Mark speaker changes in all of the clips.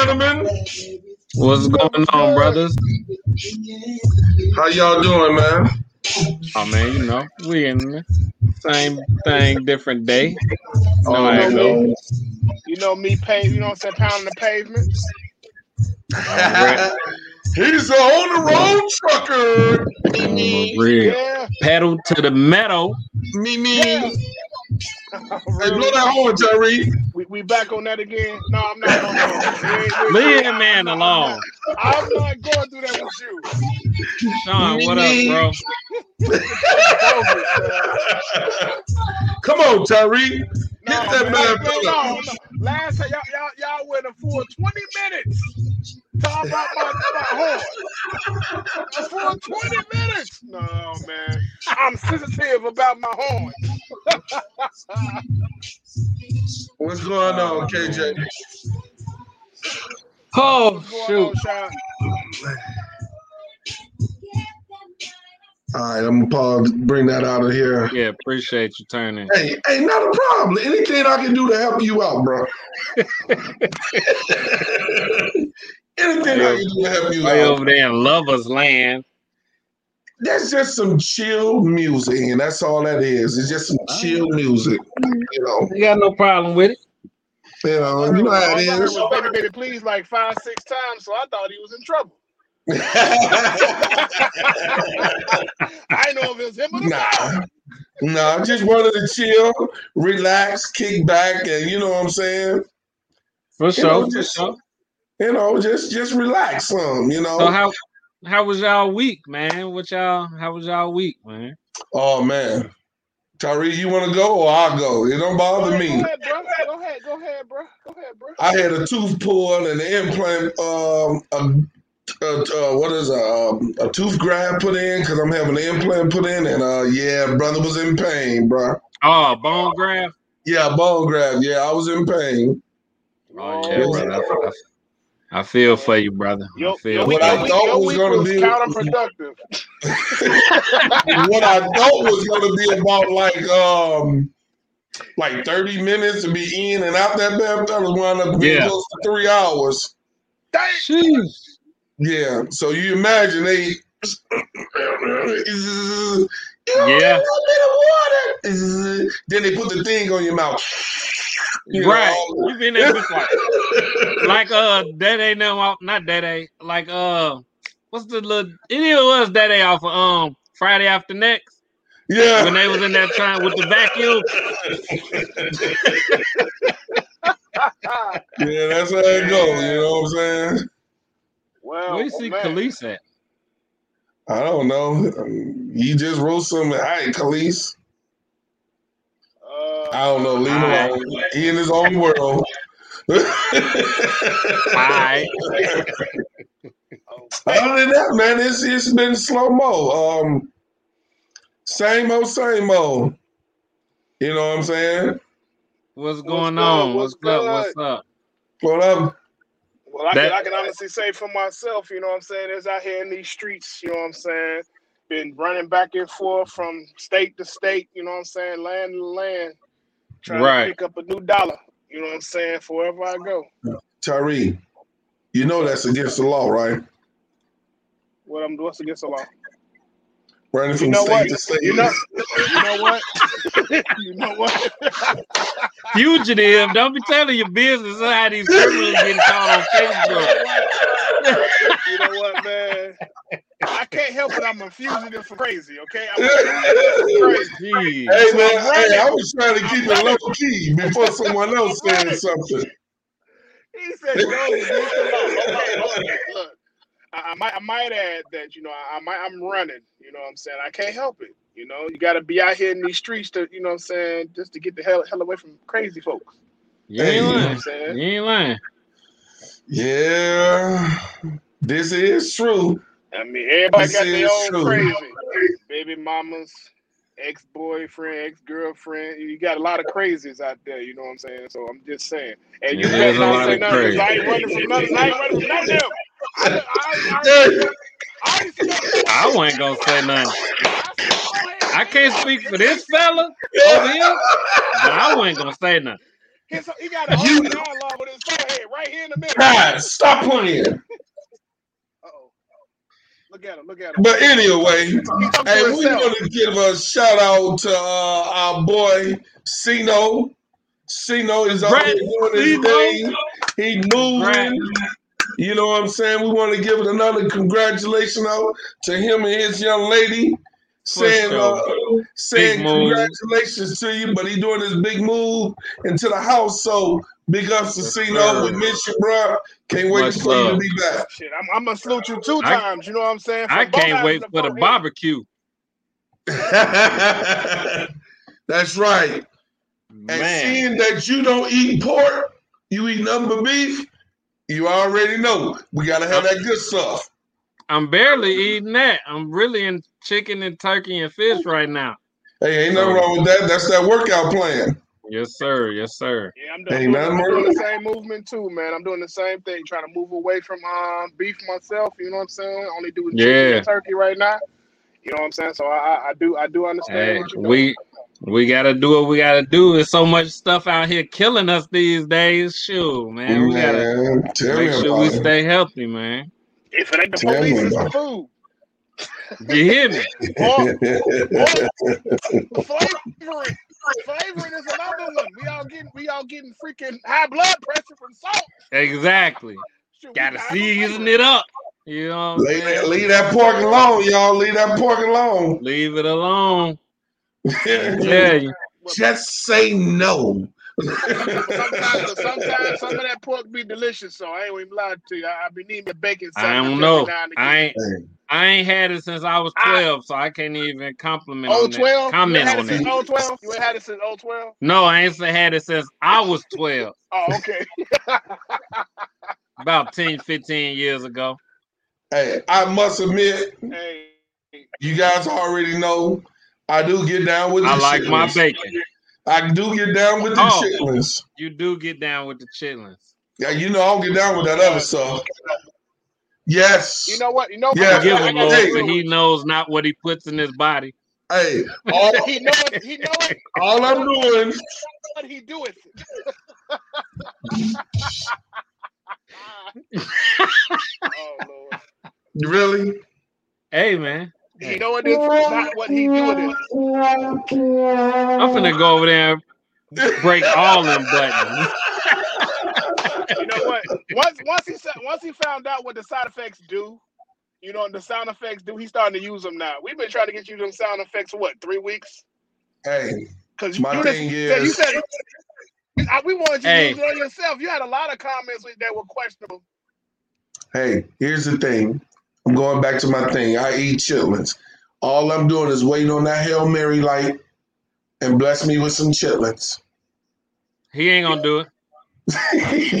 Speaker 1: gentlemen?
Speaker 2: What's going on, brothers?
Speaker 1: How y'all doing, man?
Speaker 2: Oh, I mean, you know, we in the same thing, different day.
Speaker 1: Oh,
Speaker 2: No, I
Speaker 1: man.
Speaker 2: ain't know.
Speaker 3: You know me, pay. You know what I'm saying? Pounding the pavement.
Speaker 1: He's a on the road trucker.
Speaker 2: Real.
Speaker 3: Yeah.
Speaker 2: Pedal to the metal.
Speaker 1: Me, me.
Speaker 3: Yeah.
Speaker 1: Hey, blow that horn, Tyree.
Speaker 3: we, we back on that again. No, I'm not. No, no. We ain't- we-
Speaker 2: Leave
Speaker 3: I'm
Speaker 2: that man
Speaker 3: not-
Speaker 2: alone.
Speaker 3: I'm not going through that with you.
Speaker 2: Sean, what up, bro?
Speaker 1: Come on, Tyree. Hit that
Speaker 3: man,
Speaker 1: man,
Speaker 3: man, no, no. Last time y'all, y'all, y'all went a full 20 minutes. Talk about my, my horn. A full 20 minutes. No, man. I'm sensitive about my horn.
Speaker 1: What's going on, uh, KJ?
Speaker 2: Oh
Speaker 3: going
Speaker 2: shoot.
Speaker 3: on,
Speaker 1: All right, I'm gonna pause, bring that out of here.
Speaker 2: Yeah, appreciate you turning.
Speaker 1: Hey, hey, not a problem. Anything I can do to help you out, bro. Anything I can do to help you
Speaker 2: Way
Speaker 1: out.
Speaker 2: over there in Lovers Land.
Speaker 1: That's just some chill music, and that's all that is. It's just some chill music. You know,
Speaker 2: You got no problem with it.
Speaker 1: you know, you know how
Speaker 3: All I
Speaker 1: it
Speaker 3: heard
Speaker 1: is.
Speaker 3: was baby, baby, please like five, six times, so I thought he was in trouble. I didn't know if it was him or the
Speaker 1: nah, nah. Just wanted to chill, relax, kick back, and you know what I'm saying.
Speaker 2: For
Speaker 1: You
Speaker 2: sure.
Speaker 1: know,
Speaker 2: for sure.
Speaker 1: You know, just just relax some. You know.
Speaker 2: So how how was y'all week, man? What y'all how was y'all week, man?
Speaker 1: Oh man, Tyree, you want to go or I'll go? It don't
Speaker 3: Go
Speaker 1: bother
Speaker 3: ahead,
Speaker 1: me.
Speaker 3: go ahead, bro. Go ahead, go ahead, bro. Go ahead, bro.
Speaker 1: I had a tooth pulled and an implant, um, a, a, uh, what is a, um, a tooth grab put in because I'm having an implant put in, and uh, yeah, brother was in pain, bro.
Speaker 2: Oh, bone graft.
Speaker 1: Yeah, bone graft. Yeah, I was in pain.
Speaker 2: Oh yeah,
Speaker 3: Oh,
Speaker 2: brother. I, I- I feel for you, brother. I feel
Speaker 3: your
Speaker 1: What I thought was gonna be-
Speaker 3: counterproductive.
Speaker 1: what I thought was going to be about like um like 30 minutes to be in and out that bad, that was wound up being
Speaker 2: Yeah.
Speaker 1: close to three hours.
Speaker 2: Jeez.
Speaker 1: Yeah, so you imagine they.
Speaker 2: Yeah.
Speaker 1: Then they put the thing on your mouth. You
Speaker 2: right.
Speaker 1: know?
Speaker 2: You been there before. like uh that ain't no not that ain't like uh what's the little it was that day off of um Friday after next
Speaker 1: yeah.
Speaker 2: when they was in that time with the vacuum.
Speaker 1: yeah, that's how it goes. You know what I'm saying?
Speaker 3: well,
Speaker 2: Where you see
Speaker 3: man.
Speaker 2: Khalees at?
Speaker 1: I don't know. He just wrote something. Hi, Khalees.
Speaker 3: Uh,
Speaker 1: I don't know. Leave him alone. He in his own world.
Speaker 2: Alright.
Speaker 1: Other than that, man, it's it's been slow mo. Um, same old, same old. You know what I'm saying?
Speaker 2: What's going
Speaker 3: good?
Speaker 2: on?
Speaker 3: What's
Speaker 2: What's, up? What's up?
Speaker 1: What up?
Speaker 3: Well, I,
Speaker 2: That-
Speaker 3: can, I can honestly say for myself, you know what I'm saying, is out here in these streets, you know what I'm saying, been running back and forth from state to state, you know what I'm saying, land to land, trying
Speaker 2: Right.
Speaker 3: to pick up a new dollar, you know what I'm saying, for wherever I go.
Speaker 1: Tyree, you know that's against the law, right?
Speaker 3: What I'm what's against the law?
Speaker 1: Running from
Speaker 3: You know
Speaker 1: state
Speaker 3: what?
Speaker 1: to state.
Speaker 3: You know, you know what? you know what?
Speaker 2: Fugitive, don't be telling your business how these criminals getting caught on Facebook.
Speaker 3: you know what, man? I can't help it. I'm a fugitive for crazy. Okay, I'm a fugitive for crazy.
Speaker 1: Hey
Speaker 3: So
Speaker 1: man, hey, I was trying to keep
Speaker 3: I'm
Speaker 1: it low key before someone else said something.
Speaker 3: He said, "Go against the law." Okay, okay. Look, I, I might, I might add that you know, I, I might, I'm running. You know, what I'm saying I can't help it. You know, you got to be out here in these streets to, you know, what I'm saying just to get the hell, hell away from crazy folks.
Speaker 2: You ain't
Speaker 1: Hey,
Speaker 3: You know
Speaker 2: lying. You ain't lying.
Speaker 1: Yeah, this is true.
Speaker 3: I mean, everybody
Speaker 1: This
Speaker 3: got their own
Speaker 1: true.
Speaker 3: crazy. Baby mamas, ex boyfriend, ex girlfriend. You got a lot of crazies out there. You know what I'm saying? So I'm just saying. And you
Speaker 2: It
Speaker 3: better
Speaker 2: is a
Speaker 3: not say
Speaker 2: of
Speaker 3: nothing. 'cause I ain't running from nothing. I ain't running from none of. I,
Speaker 2: wasn't gonna say nothing.
Speaker 3: I said, go ahead,
Speaker 2: I can't speak for this fella over here, but I wasn't gonna say nothing.
Speaker 3: His, he got a whole
Speaker 1: You-
Speaker 3: dialogue with his forehead right here in the middle.
Speaker 1: Guys, stop playing.
Speaker 3: Uh-oh. Look at him. Look at him.
Speaker 1: But anyway,
Speaker 3: he
Speaker 1: hey, we want to give a shout out to uh, our boy Sino. Sino is out here doing his
Speaker 2: Sino.
Speaker 1: thing. He moving. You know what I'm saying? We want to give it another congratulations out to him and his young lady. Saying,
Speaker 2: sure.
Speaker 1: uh, saying congratulations to you, but he doing his big move into the house. So big ups to
Speaker 2: Yes,
Speaker 1: Sino.
Speaker 2: sir.
Speaker 1: We miss you, bro. Can't wait
Speaker 2: Much
Speaker 1: for you to be back.
Speaker 3: Shit, I'm, I'm gonna salute you two
Speaker 2: I-
Speaker 3: times. You know what I'm saying?
Speaker 2: I
Speaker 3: From both
Speaker 2: can't wait
Speaker 3: of
Speaker 2: for the
Speaker 3: forehead.
Speaker 2: barbecue.
Speaker 1: That's right. And seeing that you don't eat pork, you eat nothing but beef, you already know we gotta have that good stuff.
Speaker 2: I'm barely eating that. I'm really in chicken and turkey and fish right now.
Speaker 1: Hey, ain't nothing wrong with that. That's that workout plan.
Speaker 2: Yes, sir. Yes, sir.
Speaker 3: Yeah, I'm, doing,
Speaker 1: Ain't
Speaker 3: I'm doing the same movement too, man. I'm doing the same thing, trying to move away from um, beef myself. You know what I'm saying? Only doing chicken
Speaker 2: Yeah.
Speaker 3: and turkey right now. You know what I'm saying? So I, I, I do, I do understand
Speaker 2: Hey,
Speaker 3: what you're doing.
Speaker 2: We we gotta do what we gotta do. There's so much stuff out here killing us these days. Shoot, man. We gotta make sure we
Speaker 1: it.
Speaker 2: stay healthy, man.
Speaker 3: if it ain't the
Speaker 1: Tell
Speaker 3: police, it's the food.
Speaker 2: You hear me?
Speaker 3: Flavoring, flavoring is another one. We all getting, we all getting freaking high blood pressure from salt.
Speaker 2: Exactly.
Speaker 3: Shoot,
Speaker 2: Gotta
Speaker 3: gotta
Speaker 2: season it up. You know what I'm
Speaker 1: leave, that, leave that pork alone, y'all. Leave that pork alone.
Speaker 2: Leave it alone. Yeah.
Speaker 1: Just say no.
Speaker 3: Sometimes, sometimes some of that pork be delicious, so I ain't even lie to you. I, I be needing the bacon.
Speaker 2: I don't know. I ain't I ain't had it since I was
Speaker 3: Ah.
Speaker 2: 12, so I can't even compliment
Speaker 3: Oh,
Speaker 2: on that.
Speaker 3: 12? You
Speaker 2: Comment on
Speaker 3: it since
Speaker 2: that.
Speaker 3: oh 12? You ain't had it since oh 12?
Speaker 2: No, I ain't say had it since I was 12,
Speaker 3: Oh, okay.
Speaker 2: about 10, 15 years ago.
Speaker 1: Hey, I must admit,
Speaker 3: hey,
Speaker 1: you guys already know I do get down with the
Speaker 2: I like my bacon.
Speaker 1: I do get down with the
Speaker 2: Oh.
Speaker 1: chitlins.
Speaker 2: You do get down with the chitlins.
Speaker 1: Yeah, you know I don't get down with that other stuff. Yes.
Speaker 3: you know what? You know
Speaker 1: Yeah,
Speaker 3: what?
Speaker 2: Give him
Speaker 3: gotta
Speaker 2: Lord,
Speaker 1: hey.
Speaker 3: be
Speaker 2: for
Speaker 3: real
Speaker 2: he knows not what he puts in his body.
Speaker 1: hey, all,
Speaker 3: He know it. He know it.
Speaker 1: all I'm doing,
Speaker 3: What he do it. oh Lord.
Speaker 1: really?
Speaker 2: Hey man,
Speaker 3: He know what it is not what he do it is.
Speaker 2: I'm finna go over there and break all them buttons.
Speaker 3: You know what? Once once he said once he found out what the side effects do, you know, the sound effects do, he's starting to use them now. We've been trying to get you them sound effects for what, three weeks?
Speaker 1: Hey,
Speaker 3: Because
Speaker 1: My
Speaker 3: you,
Speaker 1: thing
Speaker 3: just, said- you said I- we wanted you
Speaker 2: Hey.
Speaker 3: to use it on yourself. You had a lot of comments that were questionable.
Speaker 1: hey, here's the thing. I'm going back to my thing. I eat chitlins. All I'm doing is waiting on that Hail Mary light and bless me with some chitlins.
Speaker 2: He ain't gonna do it.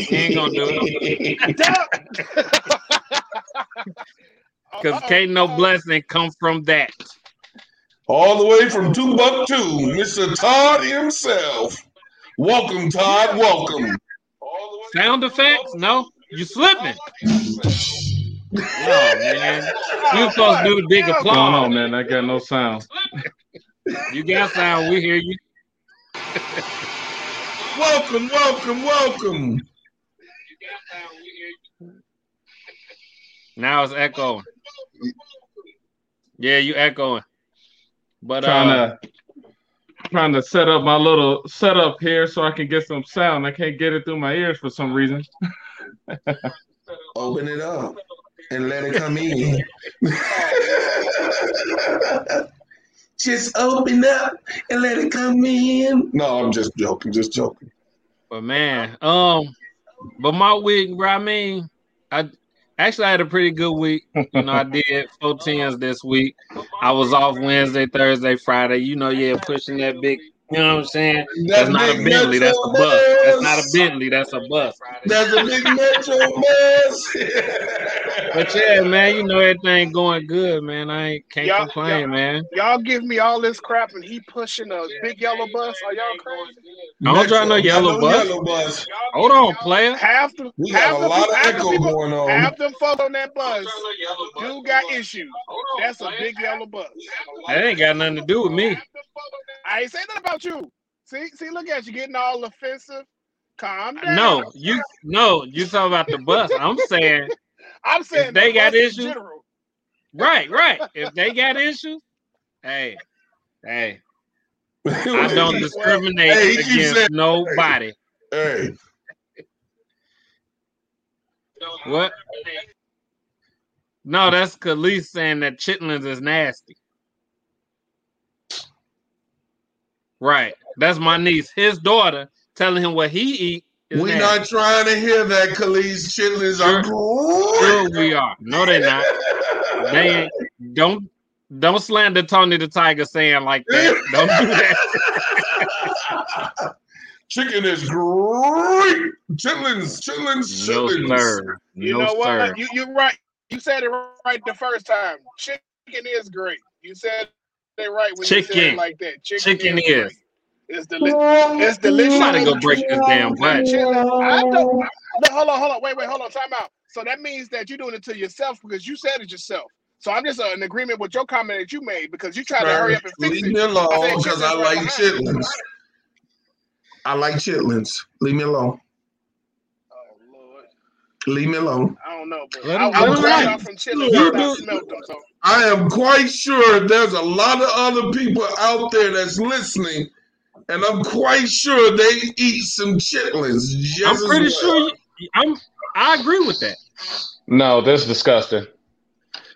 Speaker 2: He ain't gonna do it. Cause
Speaker 3: Uh-oh,
Speaker 2: can't no blessing come from that.
Speaker 1: All the way from Timbuktu, Mr. Todd himself. Welcome, Todd. Welcome.
Speaker 2: Sound effects? No, you slipping. No, man. You supposed to do the big
Speaker 3: applause.
Speaker 4: What's going on, man? I got no sound.
Speaker 2: You got sound. We hear you.
Speaker 1: Welcome, welcome, welcome.
Speaker 2: Now it's echoing. Yeah, you echoing. But
Speaker 4: trying
Speaker 2: uh,
Speaker 4: to trying to set up my little setup here so I can get some sound. I can't get it through my ears for some reason.
Speaker 1: Open it up and let it come in. just open up and let it come in. No, I'm just joking, just joking.
Speaker 2: but man, um, but my week, bro. I mean, I actually I had a pretty good week. You know, I did four tens this week. I was off Wednesday, Thursday, Friday. You know, yeah, pushing that big. You know what I'm saying? That's
Speaker 1: That
Speaker 2: not a
Speaker 1: big
Speaker 2: Bentley. That's a
Speaker 1: Metro
Speaker 2: bus. That's not a
Speaker 1: bus.
Speaker 2: Bentley. That's a bus.
Speaker 1: That's a big metro bus.
Speaker 2: But yeah, man, you know everything going good, man. I ain't can't
Speaker 3: Y'all-
Speaker 2: complain,
Speaker 3: y'all-
Speaker 2: man.
Speaker 3: Y'all give me all this crap and he pushing a big yellow bus. Are y'all crazy?
Speaker 2: Don't drive no yellow
Speaker 1: No
Speaker 2: bus.
Speaker 1: Yellow bus.
Speaker 2: Hold on, player.
Speaker 3: Half the
Speaker 1: We
Speaker 3: half
Speaker 1: got a lot
Speaker 3: people,
Speaker 1: of echo
Speaker 3: people,
Speaker 1: going on.
Speaker 3: half them folks on that bus do got issues. That's a big yellow bus.
Speaker 2: That ain't got nothing to do with me.
Speaker 3: I ain't saying that about you. See, see, look at you getting all offensive. Calm down.
Speaker 2: No, you no, you talking about the bus. I'm saying
Speaker 3: I'm saying
Speaker 2: if they got
Speaker 3: bus
Speaker 2: issues-
Speaker 3: general.
Speaker 2: right, right. If they got issues, hey, hey, I don't discriminate
Speaker 1: Hey,
Speaker 2: against
Speaker 1: saying-
Speaker 2: nobody.
Speaker 1: Hey,
Speaker 2: What? No, that's Khalees saying that chitlins is nasty. Right. That's my niece. His daughter telling him what he eat is
Speaker 1: we
Speaker 2: nasty.
Speaker 1: not trying to hear that, Khalees. Chitlins are
Speaker 2: Sure we are. No, they're not. They ain't, don't don't slander Tony the Tiger saying like that. Don't do that.
Speaker 1: Chicken is great. Chitlins, chitlins, chitlins.
Speaker 2: No
Speaker 1: chitlins.
Speaker 2: sir.
Speaker 3: You
Speaker 2: no
Speaker 3: know what?
Speaker 2: sir.
Speaker 3: You you're right. You said it right the first time. Chicken is great. You said it right when you said
Speaker 2: Chicken.
Speaker 3: it like that. Chicken,
Speaker 2: Chicken
Speaker 3: is.
Speaker 2: is.
Speaker 3: Great. It's delicious. It's delicious.
Speaker 2: Somebody go break this damn butt.
Speaker 3: Chitlins- I don't. No, hold on, hold on. Wait, wait, hold on. Time out. So that means that you're doing it to yourself because you said it yourself. So I'm just uh, in agreement with your comment that you made because you tried to hurry up and fix
Speaker 1: Leave
Speaker 3: it.
Speaker 1: me alone because I
Speaker 3: chitlins
Speaker 1: like
Speaker 3: behind.
Speaker 1: chitlins. I like chitlins. Leave me alone.
Speaker 3: Oh Lord,
Speaker 1: Leave me alone.
Speaker 3: I don't know, but I,
Speaker 2: him-
Speaker 3: I
Speaker 1: let
Speaker 3: was
Speaker 1: him
Speaker 3: glad from chitlins
Speaker 1: You
Speaker 3: I
Speaker 1: do-
Speaker 3: smelled them. So
Speaker 1: I am quite sure there's a lot of other people out there that's listening, and I'm quite sure they eat some chitlins. Just
Speaker 2: I'm pretty
Speaker 1: well.
Speaker 2: sure you, I'm I agree with that.
Speaker 4: No, that's disgusting.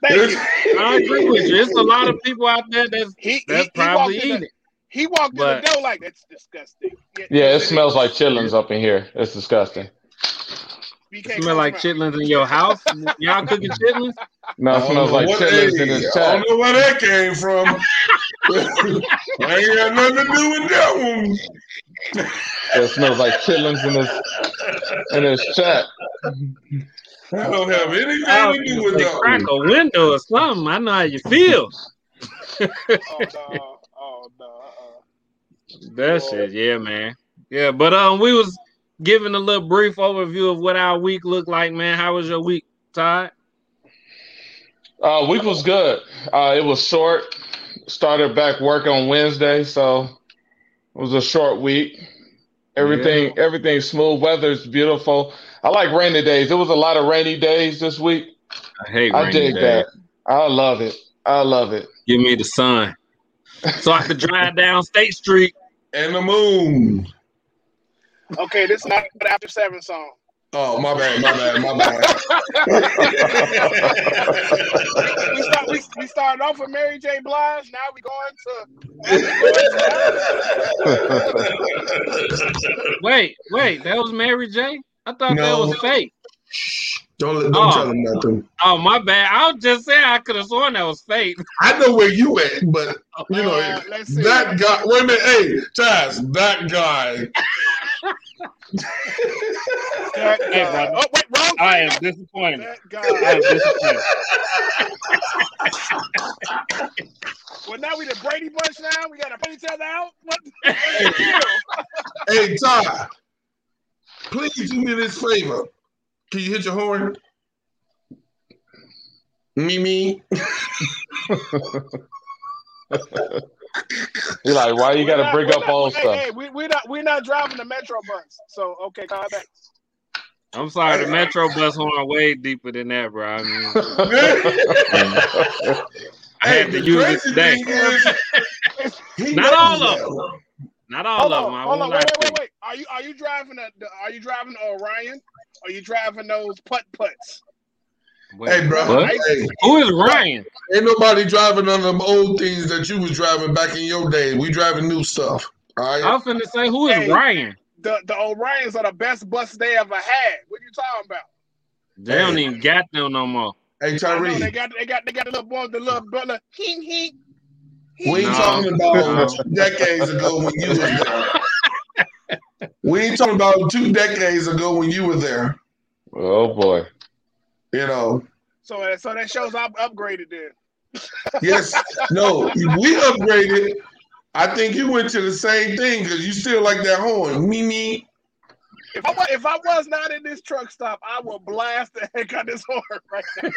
Speaker 2: I agree with you. It's a lot of people out there that's
Speaker 3: He, he,
Speaker 2: that's
Speaker 3: he walked
Speaker 2: probably
Speaker 3: in
Speaker 2: eating
Speaker 3: the,
Speaker 2: it.
Speaker 3: he walked in
Speaker 2: But-
Speaker 3: the door like that's disgusting.
Speaker 4: Yeah, it
Speaker 3: yes,
Speaker 4: smells
Speaker 3: is.
Speaker 4: like chitlins up in here. It's disgusting.
Speaker 2: It smell like
Speaker 3: your
Speaker 2: chitlins in your house. Y'all cooking chitlins?
Speaker 4: No,
Speaker 1: I
Speaker 4: it smells like
Speaker 1: what-
Speaker 4: chitlins in his
Speaker 1: I don't know where that came from. I ain't got nothing to do with that one.
Speaker 4: It smells like chitlins in his in his chat.
Speaker 1: I don't have anything
Speaker 2: was
Speaker 1: to do with
Speaker 2: say
Speaker 1: that
Speaker 2: crack
Speaker 1: one.
Speaker 2: a window or something. I know how you feel.
Speaker 3: Oh no! Oh no! Uh-uh.
Speaker 2: That shit, yeah, man. Yeah, but um, we was giving a little brief overview of what our week looked like, man. How was your week, Todd?
Speaker 4: Uh, week was good. Uh, it was short. Started back work on Wednesday, so it was a short week. Everything, everything smooth. Weather's beautiful. I like rainy days. It was a lot of rainy days this week.
Speaker 2: I hate
Speaker 4: I
Speaker 2: rainy
Speaker 4: dig
Speaker 2: days.
Speaker 4: that. I love it. I love it.
Speaker 2: Give me the sun, so I could drive down State Street.
Speaker 1: And the moon.
Speaker 3: Okay, this is not the after seven song.
Speaker 1: Oh, my bad, my bad, my bad.
Speaker 3: We start. We, we started off with Mary J. Blige. Now we going to.
Speaker 2: Wait, wait, that was Mary J. I thought that was fake.
Speaker 1: Don't let, don't
Speaker 2: Oh.
Speaker 1: tell him nothing.
Speaker 2: Oh my bad. I was just saying I could have sworn that was fake.
Speaker 1: I know where you at, but you know
Speaker 3: Uh,
Speaker 1: that guy. Wait a minute, hey, Taz, that guy.
Speaker 3: That
Speaker 2: Hey, brother.
Speaker 3: Oh wait, wrong.
Speaker 2: I am disappointed.
Speaker 3: That
Speaker 2: I am disappointed.
Speaker 3: Well, now we the Brady Bunch. Now we got to put each other out. What?
Speaker 1: Hey, Ty, please do me this favor. Can you hit your horn? Me, me.
Speaker 4: You're like, why you got to bring up
Speaker 3: not-
Speaker 4: old
Speaker 3: hey,
Speaker 4: stuff?
Speaker 3: Hey, we we not we not driving the Metro bus. So okay, calm down.
Speaker 2: I'm sorry, the Metro bus horn way deeper than that, bro. I mean, I had to use it
Speaker 1: crazy
Speaker 2: today.
Speaker 1: is,
Speaker 2: Not all of them. Not all
Speaker 3: Hold
Speaker 2: of
Speaker 3: on,
Speaker 2: them. I
Speaker 3: hold on, wait, wait, wait, wait. Are you are you driving a are you driving a Orion? Are you driving those putt putts?
Speaker 1: Hey, bro. Hey,
Speaker 2: Who is Ryan?
Speaker 1: ain't nobody driving none of them old things that you was driving back in your day. We driving new stuff. All
Speaker 2: I
Speaker 1: right.
Speaker 2: was finna say, who is
Speaker 3: Hey.
Speaker 2: Ryan?
Speaker 3: The the Orions are the best bus they ever had. What are you talking about?
Speaker 2: They don't even got them no more.
Speaker 1: Hey,
Speaker 3: I know they got they got they got the little boy, the little brother. He he.
Speaker 1: We ain't
Speaker 2: No.
Speaker 1: talking about
Speaker 2: No.
Speaker 1: decades ago when you was there. We ain't talking about two decades ago when you were there.
Speaker 4: oh boy.
Speaker 1: You know,
Speaker 3: So uh, so that shows I'm upgraded then.
Speaker 1: Yes, no, we upgraded. I think you went to the same thing because you still like that horn. Me, me.
Speaker 3: If I, wa- if I was not in this truck stop, I will blast the heck out of this horn right now.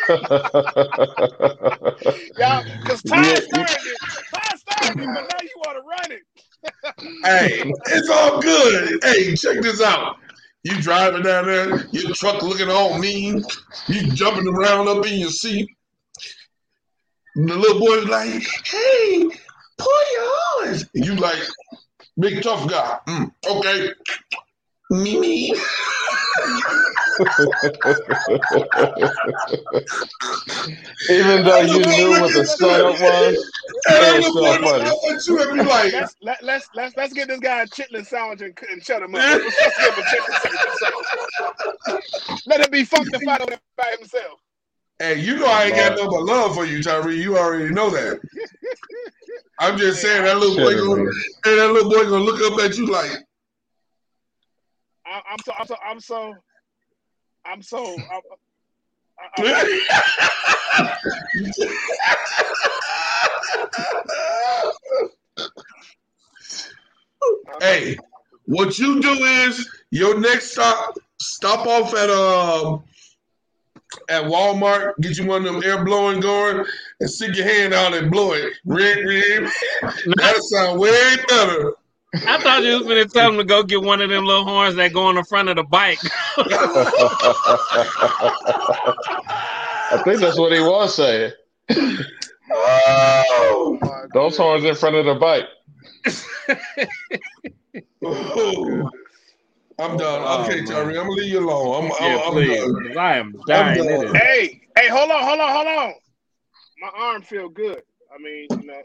Speaker 3: Y'all, because Ty
Speaker 4: Yeah, you-
Speaker 3: started it. Ty started it, but now you want to run it.
Speaker 1: Hey, it's all good. Hey, check this out. You driving down there, your truck looking all mean. You jumping around up in your seat. And the little boy's like, "Hey, pull your horns." And you like, big tough guy. "Mm, okay. Me, me.
Speaker 4: Even though you knew what the setup was,
Speaker 1: And that
Speaker 4: That's
Speaker 1: little
Speaker 4: so
Speaker 1: boy
Speaker 4: funny.
Speaker 1: look at you and be like,
Speaker 3: Let's let, let's let's let's get this guy a chitlin sandwich and, and shut him up. Let's give him a chitlin sandwich. Let him be funkified over there by himself.
Speaker 1: Hey, you know I ain't got no but love for you, Tyree. You already know that. I'm just saying that little boy
Speaker 4: Shit,
Speaker 1: gonna,
Speaker 4: man.
Speaker 1: hey, that little boy gonna look up at you like,
Speaker 3: I, I'm so I'm so I'm so I'm so. I'm, I, I,
Speaker 1: hey, what you do is your next stop, stop off at um at Walmart, get you one of them air blowing going, and stick your hand out and blow it. Ring, ring. That'll sound way better.
Speaker 2: I thought you was gonna tell him to go get one of them little horns that go on the front of the bike.
Speaker 4: I think that's what he was saying.
Speaker 1: Oh,
Speaker 3: my
Speaker 4: Those horns in front of the bike.
Speaker 1: oh. I'm done.
Speaker 2: Oh,
Speaker 1: okay, Jerry, I'm gonna leave you alone. I'm,
Speaker 2: yeah,
Speaker 1: I'm, I'm
Speaker 2: please.
Speaker 1: done.
Speaker 2: 'cause I am dying.
Speaker 1: done.
Speaker 3: Hey, hey, hold on, hold on, hold on. My arm feel good. I mean, you know.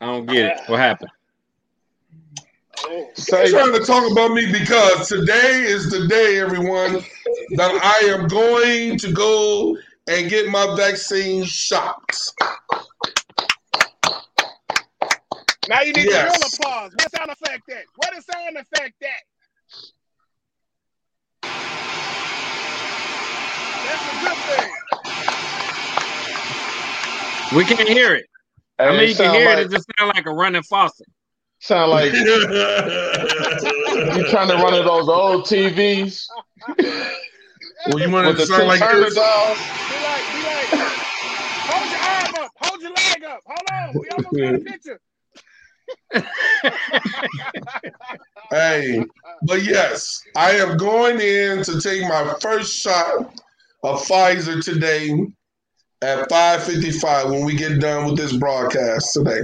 Speaker 2: I don't get it. What happened?
Speaker 3: Oh,
Speaker 1: You're
Speaker 4: Say,
Speaker 1: trying to talk about me because today is the day, everyone, that I am going to go and get my vaccine shots.
Speaker 3: now you need
Speaker 1: Yes.
Speaker 3: a real applause. What sound effect that? What is sound effect that? That's a good thing.
Speaker 2: We can't hear it. I mean, you can hear
Speaker 4: like,
Speaker 2: it. It just sounds like a running faucet.
Speaker 4: Sound like you're trying to run of those old TVs
Speaker 1: well, you want to sound like this?
Speaker 3: Be like, be like, hold your arm up, hold your leg up. Hold on, we almost got a picture.
Speaker 1: Hey, but yes, I am going in to take my first shot of Pfizer today at 5:55 when we get done with this broadcast today.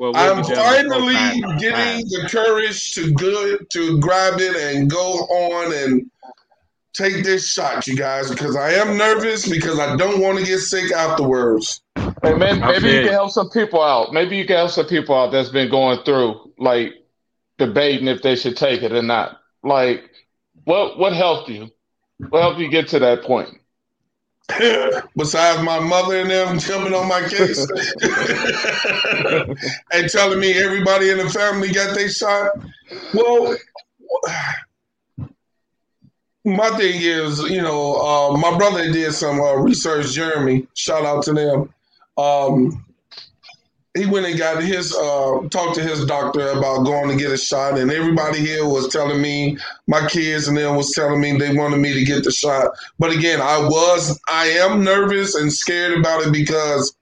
Speaker 2: Well, we'll
Speaker 1: I'm finally
Speaker 2: time.
Speaker 1: getting the courage to good to grab it and go on and take this shot, you guys, because I am nervous because I don't want to get sick afterwards.
Speaker 4: Hey, man, maybe
Speaker 2: feel
Speaker 4: you
Speaker 2: you.
Speaker 4: can help some people out. Maybe you can help some people out that's been going through like debating if they should take it or not. Like, what what helped you? What helped you get to that point?
Speaker 1: Besides my mother and them jumping on my case and telling me everybody in the family got their shot. Well, my thing is, you know, uh, my brother did some uh, research. Jeremy, shout out to them. Um, he went and got his uh, talked to his doctor about going to get a shot, and everybody here was telling me, my kids and them was telling me they wanted me to get the shot. But again, I was, I am nervous and scared about it because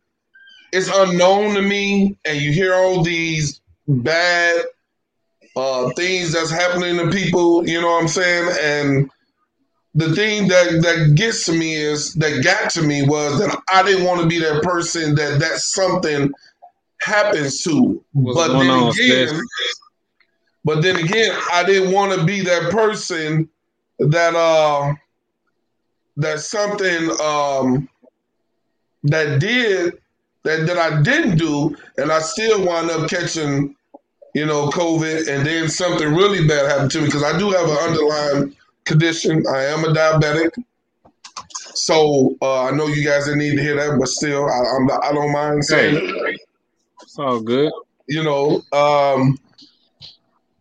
Speaker 1: it's unknown to me, and you hear all these bad uh, things that's happening to people. You know what I'm saying? And the thing that that gets to me is that got to me was that I didn't want to be that person that that something happens to.
Speaker 2: What's
Speaker 1: but then
Speaker 2: on,
Speaker 1: again,
Speaker 2: sis?
Speaker 1: but then again, I didn't want to be that person that uh that something um that did that that I didn't do, and I still wound up catching, you know, COVID, and then something really bad happened to me because I do have an underlying condition. I am a diabetic. So uh, I know you guys didn't need to hear that, but still, I, I'm I don't mind saying it
Speaker 2: It's all good.
Speaker 1: you know um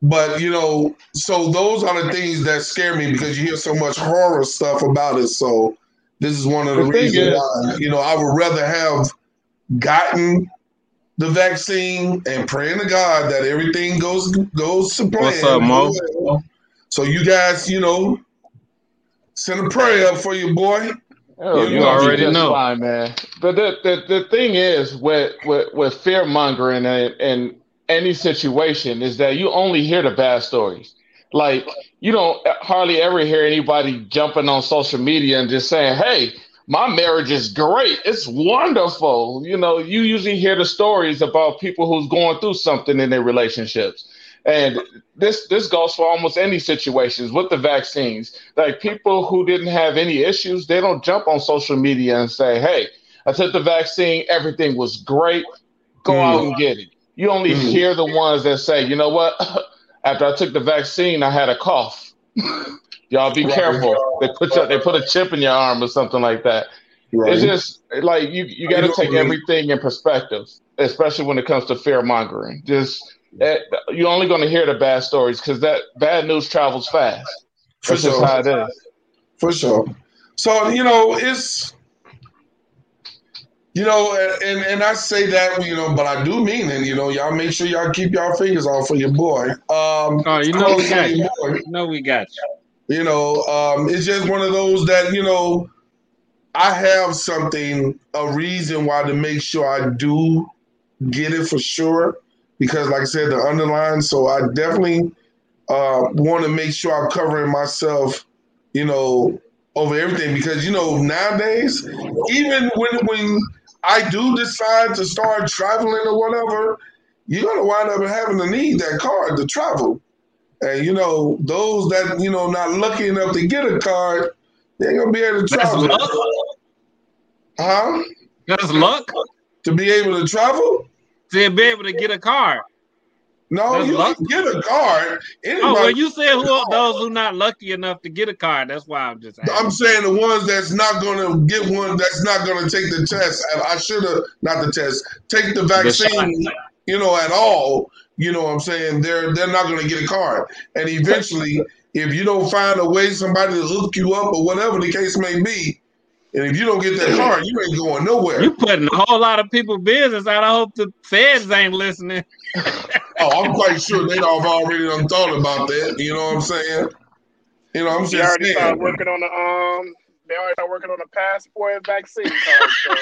Speaker 1: but you know so those are the things that scare me because you hear so much horror stuff about it so This is one of the,
Speaker 4: The
Speaker 1: reasons why, you know, I would rather have gotten the vaccine and praying to God that everything goes goes to plan.
Speaker 2: What's up, Mo?
Speaker 1: So you guys, you know, send a prayer up for your boy.
Speaker 4: Oh,
Speaker 1: You
Speaker 4: you're gonna be
Speaker 2: already know.
Speaker 4: fine, man. But the, the, the thing is with with, with fear mongering in, in any situation is that you only hear the bad stories. Like you don't hardly ever hear anybody jumping on social media and just saying, "Hey, my marriage is great. It's wonderful." You know, you usually hear the stories about people who's going through something in their relationships. And this this goes for almost any situations with the vaccines. Like people who didn't have any issues, they don't jump on social media and say, "Hey, I took the vaccine, everything was great. Go
Speaker 1: Mm.
Speaker 4: out and get it." You only
Speaker 1: Mm.
Speaker 4: hear the ones that say, "You know what? After I took the vaccine, I had a cough." Y'all be careful. They put you, they put a chip in your arm or something like that. It's just like you you got to take everything in perspective, especially when it comes to fear mongering. Just eh, you're only going to hear the bad stories because that bad news travels fast.
Speaker 1: for
Speaker 4: That's just
Speaker 1: sure.
Speaker 4: how it is.
Speaker 1: For sure. So, you know, it's you know, and and I say that, you know, but I do mean it, you know, y'all make sure y'all keep y'all fingers off for your boy. Um
Speaker 2: Oh, you know we got you.
Speaker 1: boy.
Speaker 2: You know we got you.
Speaker 1: You know, um, it's just one of those that, you know, I have something, a reason why to make sure I do get it for sure. Because like I said, the underlying, so I definitely uh, want to make sure I'm covering myself, you know, over everything. Because, you know, nowadays, even when when I do decide to start traveling or whatever, you're gonna wind up having to need that card to travel. And you know, those that you know not lucky enough to get a card, they ain't gonna be able to travel.
Speaker 2: That's luck.
Speaker 1: Huh?
Speaker 2: That's luck.
Speaker 1: To be able to travel?
Speaker 2: To be able to get a card.
Speaker 1: No,
Speaker 2: That's
Speaker 1: you get a card. Anybody,
Speaker 2: Oh, well, you said who those who not lucky enough to get a card. That's why I'm just asking.
Speaker 1: I'm saying the ones that's not gonna get one, that's not gonna take the test. I- I should have not the test, take the vaccine, you know, at all. You know what I'm saying? They're they're not gonna get a card. And eventually, if you don't find a way somebody to hook you up or whatever the case may be, and if you don't get that card, you ain't going nowhere.
Speaker 2: You putting a whole lot of people business out. I hope the feds ain't listening.
Speaker 1: Oh, I'm quite sure they'd have already done thought about that. You know what I'm saying? You know, I'm
Speaker 3: They
Speaker 1: just
Speaker 3: already
Speaker 1: saying.
Speaker 3: started working on the um. They already started working on the passport and vaccine card. So,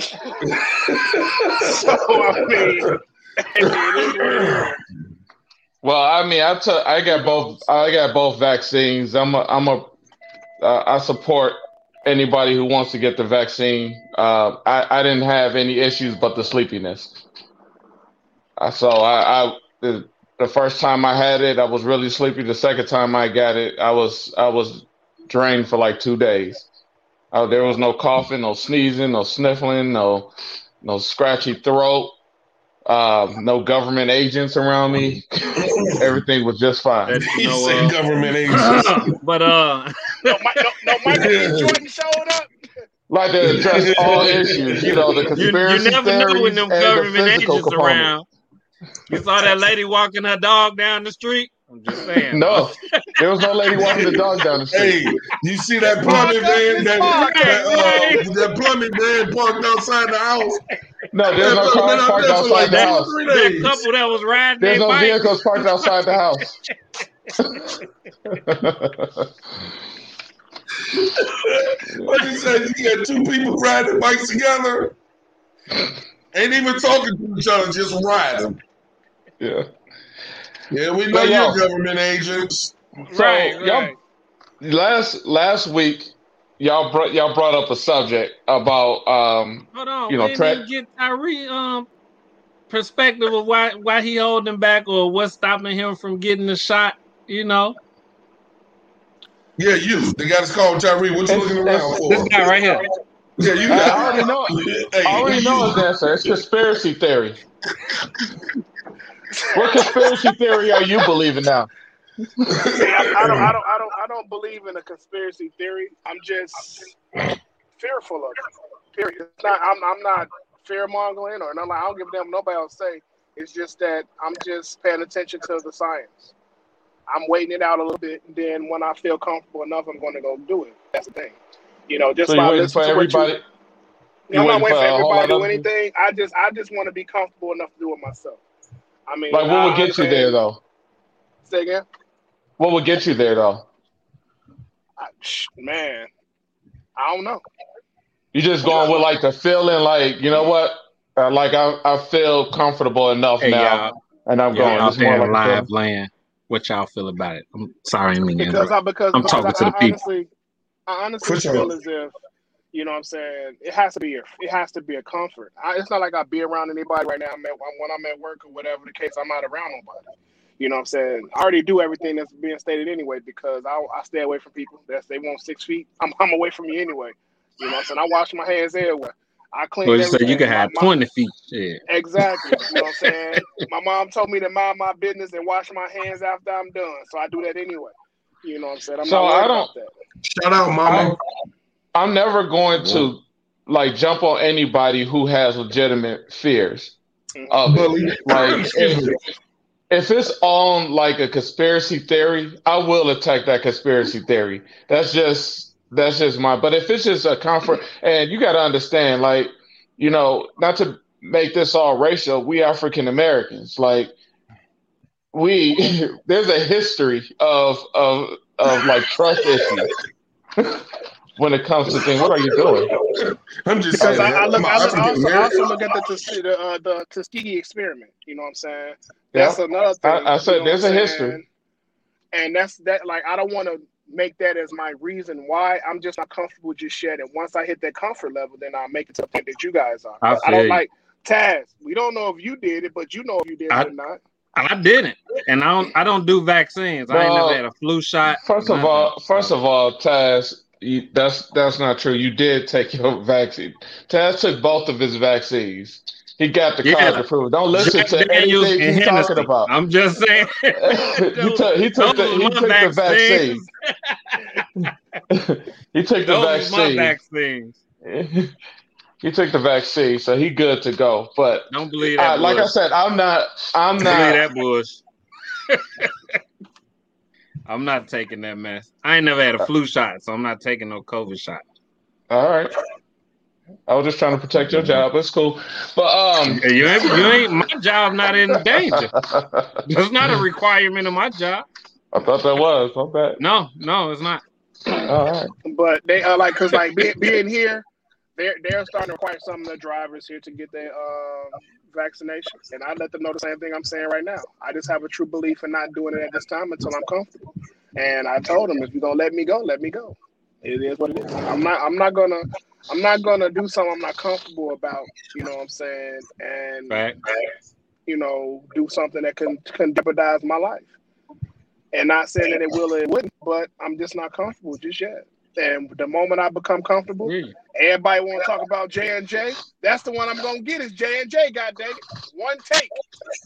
Speaker 3: so I mean, it is what it is.
Speaker 4: Well, I mean, I took, I got both, I got both vaccines. I'm a, I'm a, uh, I support anybody who wants to get the vaccine. Uh, I, I didn't have any issues but the sleepiness. So I, I the, the first time I had it, I was really sleepy. The second time I got it, I was, I was drained for like two days. Uh, there was no coughing, no sneezing, no sniffling, no, no scratchy throat. Uh, no government agents around me. Everything was just fine.
Speaker 2: That,
Speaker 1: He
Speaker 2: you know,
Speaker 1: said
Speaker 2: uh,
Speaker 1: government agency.
Speaker 2: but uh,
Speaker 3: No, Mi- no, no Michael B. Jordan showed up.
Speaker 4: Like to address all issues, you know, the
Speaker 2: you,
Speaker 4: conspiracy
Speaker 2: you never know
Speaker 4: theories
Speaker 2: when them
Speaker 4: and the
Speaker 2: government agents
Speaker 4: component.
Speaker 2: around. You saw that lady walking her dog down the street. I'm just saying.
Speaker 4: No, there was no lady walking the dog down the street.
Speaker 1: Hey, you see that plumbing van? That, that, uh, that plumbing van parked outside the house.
Speaker 4: No, there's no
Speaker 1: That
Speaker 4: cars parked
Speaker 1: there for like
Speaker 4: outside the
Speaker 1: two or
Speaker 4: house.
Speaker 2: that couple that was riding
Speaker 4: There's
Speaker 2: their
Speaker 4: no
Speaker 2: bike.
Speaker 4: vehicles parked outside the house.
Speaker 1: What you say? You got two people riding bikes together. Ain't even talking to each other, just riding.
Speaker 4: yeah.
Speaker 1: Yeah, we know
Speaker 4: But, yo.
Speaker 1: you're government agents.
Speaker 4: So
Speaker 2: Right,
Speaker 4: y'all
Speaker 2: right.
Speaker 4: last last week y'all brought y'all brought up a subject about um
Speaker 2: Hold on,
Speaker 4: You know,
Speaker 2: we didn't
Speaker 4: Trey-
Speaker 2: even get Tyree um perspective of why why he holding back or what's stopping him from getting the shot. You know,
Speaker 1: Yeah, you. The guy that's called Tyree. What you looking around for?
Speaker 2: this guy right here.
Speaker 1: Yeah, you
Speaker 4: I
Speaker 1: got
Speaker 4: already know
Speaker 1: Hey,
Speaker 4: I already know his answer. It's conspiracy theory. What conspiracy theory are you believing now?
Speaker 3: I, I don't, I don't, I don't, I don't believe in a conspiracy theory. I'm just fearful of it. Period. It's not, I'm, I'm not fear mongering or nothing. I don't give a damn what nobody else say. It's just that I'm just paying attention to the science. I'm waiting it out a little bit, and then when I feel comfortable enough, I'm going to go do it. That's the thing. You know, just
Speaker 4: So
Speaker 3: by
Speaker 4: you
Speaker 3: listening to you.
Speaker 4: everybody?
Speaker 3: You know, I'm
Speaker 4: You
Speaker 3: not
Speaker 4: waiting for
Speaker 3: everybody to do anything. I just, I just want to be comfortable enough to do it myself. I mean,
Speaker 4: like what
Speaker 3: I
Speaker 4: would get you there though?
Speaker 3: Say again,
Speaker 4: What would get you there though?
Speaker 3: I, man. I don't know.
Speaker 4: You just going with like the feeling, like you know what? Uh, like I, I feel comfortable enough
Speaker 2: Hey
Speaker 4: now,
Speaker 2: y'all,
Speaker 4: and I'm
Speaker 2: y'all
Speaker 4: going.
Speaker 2: out
Speaker 4: It's more
Speaker 2: there
Speaker 4: like
Speaker 2: in
Speaker 4: a feeling.
Speaker 2: live land. What y'all feel about it? I'm sorry, I didn't mean to
Speaker 3: because
Speaker 2: interrupt.
Speaker 3: I because
Speaker 2: I'm
Speaker 3: because
Speaker 2: talking to the
Speaker 3: I
Speaker 2: people.
Speaker 3: honestly I honestly
Speaker 1: For sure.
Speaker 3: feel as if you know what I'm saying it has to be a, it has to be a comfort. I, it's not like I be around anybody right now. I'm at, when I'm at work or whatever the case. I'm not around nobody. You know what I'm saying? I already do everything that's being stated anyway because I, I stay away from people. That's they want six feet. I'm, I'm away from you anyway. You know what I'm saying? I wash my hands everywhere. I clean
Speaker 2: Well, you said you
Speaker 3: everything.
Speaker 2: could
Speaker 3: My,
Speaker 2: have
Speaker 3: my,
Speaker 2: 20 feet. Yeah.
Speaker 3: exactly. You know what I'm saying? My mom told me to mind my business and wash my hands after I'm done. So I do that anyway. You know what I'm saying? I'm
Speaker 4: So
Speaker 3: not
Speaker 4: I don't.
Speaker 3: about that.
Speaker 1: Shout out, mama.
Speaker 4: I'm never going to like jump on anybody who has legitimate fears
Speaker 3: Mhm.
Speaker 4: of it. Like if if it's on like a conspiracy theory, I will attack that conspiracy theory. That's just that's just my. But if it's just a comfort, and you got to understand, like you know, not to make this all racial, we African Americans, like we there's a history of of of like trust issues when it comes to things. What are you doing?
Speaker 1: I'm just
Speaker 3: Because
Speaker 1: saying.
Speaker 3: I, I look,
Speaker 1: I'm
Speaker 3: I, look, I also, I also look at the the, uh, the Tuskegee experiment. You know what I'm saying?
Speaker 4: Yeah,
Speaker 3: That's another thing.
Speaker 4: I, I
Speaker 3: you
Speaker 4: said
Speaker 3: know
Speaker 4: there's
Speaker 3: a
Speaker 4: a
Speaker 3: I'm
Speaker 4: history.
Speaker 3: And that's that. Like, I don't want to make that as my reason why I'm just not comfortable just yet. And once I hit that comfort level, then I'll make it to the point that you guys are.
Speaker 2: I
Speaker 3: I don't
Speaker 2: you.
Speaker 3: like Taz. We don't know if you did it, but you know if you did
Speaker 2: I-
Speaker 3: it or not.
Speaker 2: I didn't, and I don't. I don't do vaccines. I ain't never had a flu shot.
Speaker 4: First of all, first of all, Taz, you, that's that's not true. You did take your vaccine. Taz took both of his vaccines. He got the
Speaker 2: Yeah.
Speaker 4: cards to Don't listen
Speaker 2: Jack
Speaker 4: to
Speaker 2: Daniels
Speaker 4: anything he's talking about.
Speaker 2: I'm just saying.
Speaker 4: he took he took the he took the vaccine. he took the
Speaker 2: Those was my
Speaker 4: vaccine.
Speaker 2: vaccines.
Speaker 4: he took the vaccine, so he good to go. But
Speaker 2: Don't believe that.
Speaker 4: like I said, I'm not. I'm
Speaker 2: Don't believe that bullshit. I'm not taking that mess. I ain't never had a flu shot, so I'm not taking no COVID shot.
Speaker 4: All right. I was just trying to protect your job. It's cool. But um.
Speaker 2: You ain't, you ain't. My job not in danger. That's not a requirement of my job.
Speaker 4: I thought that was. My bad.
Speaker 2: No, no, it's not.
Speaker 4: All right.
Speaker 3: But they are like, cause like being, being here, they're they're starting to require some of the drivers here to get their um, vaccination, and I let them know the same thing I'm saying right now. I just have a true belief in not doing it at this time until I'm comfortable. And I told them, if you're gonna let me go, let me go. It is what it is. I'm not. I'm not gonna. I'm not gonna do something I'm not comfortable about. You know what I'm saying? And
Speaker 2: Fact.
Speaker 3: you know, do something that can can jeopardize my life. And not saying that it will or it wouldn't, but I'm just not comfortable just yet. And the moment I become comfortable,
Speaker 2: Yeah.
Speaker 3: everybody want to talk about J and J. That's the one I'm gonna get is J and J. God dang it, one take.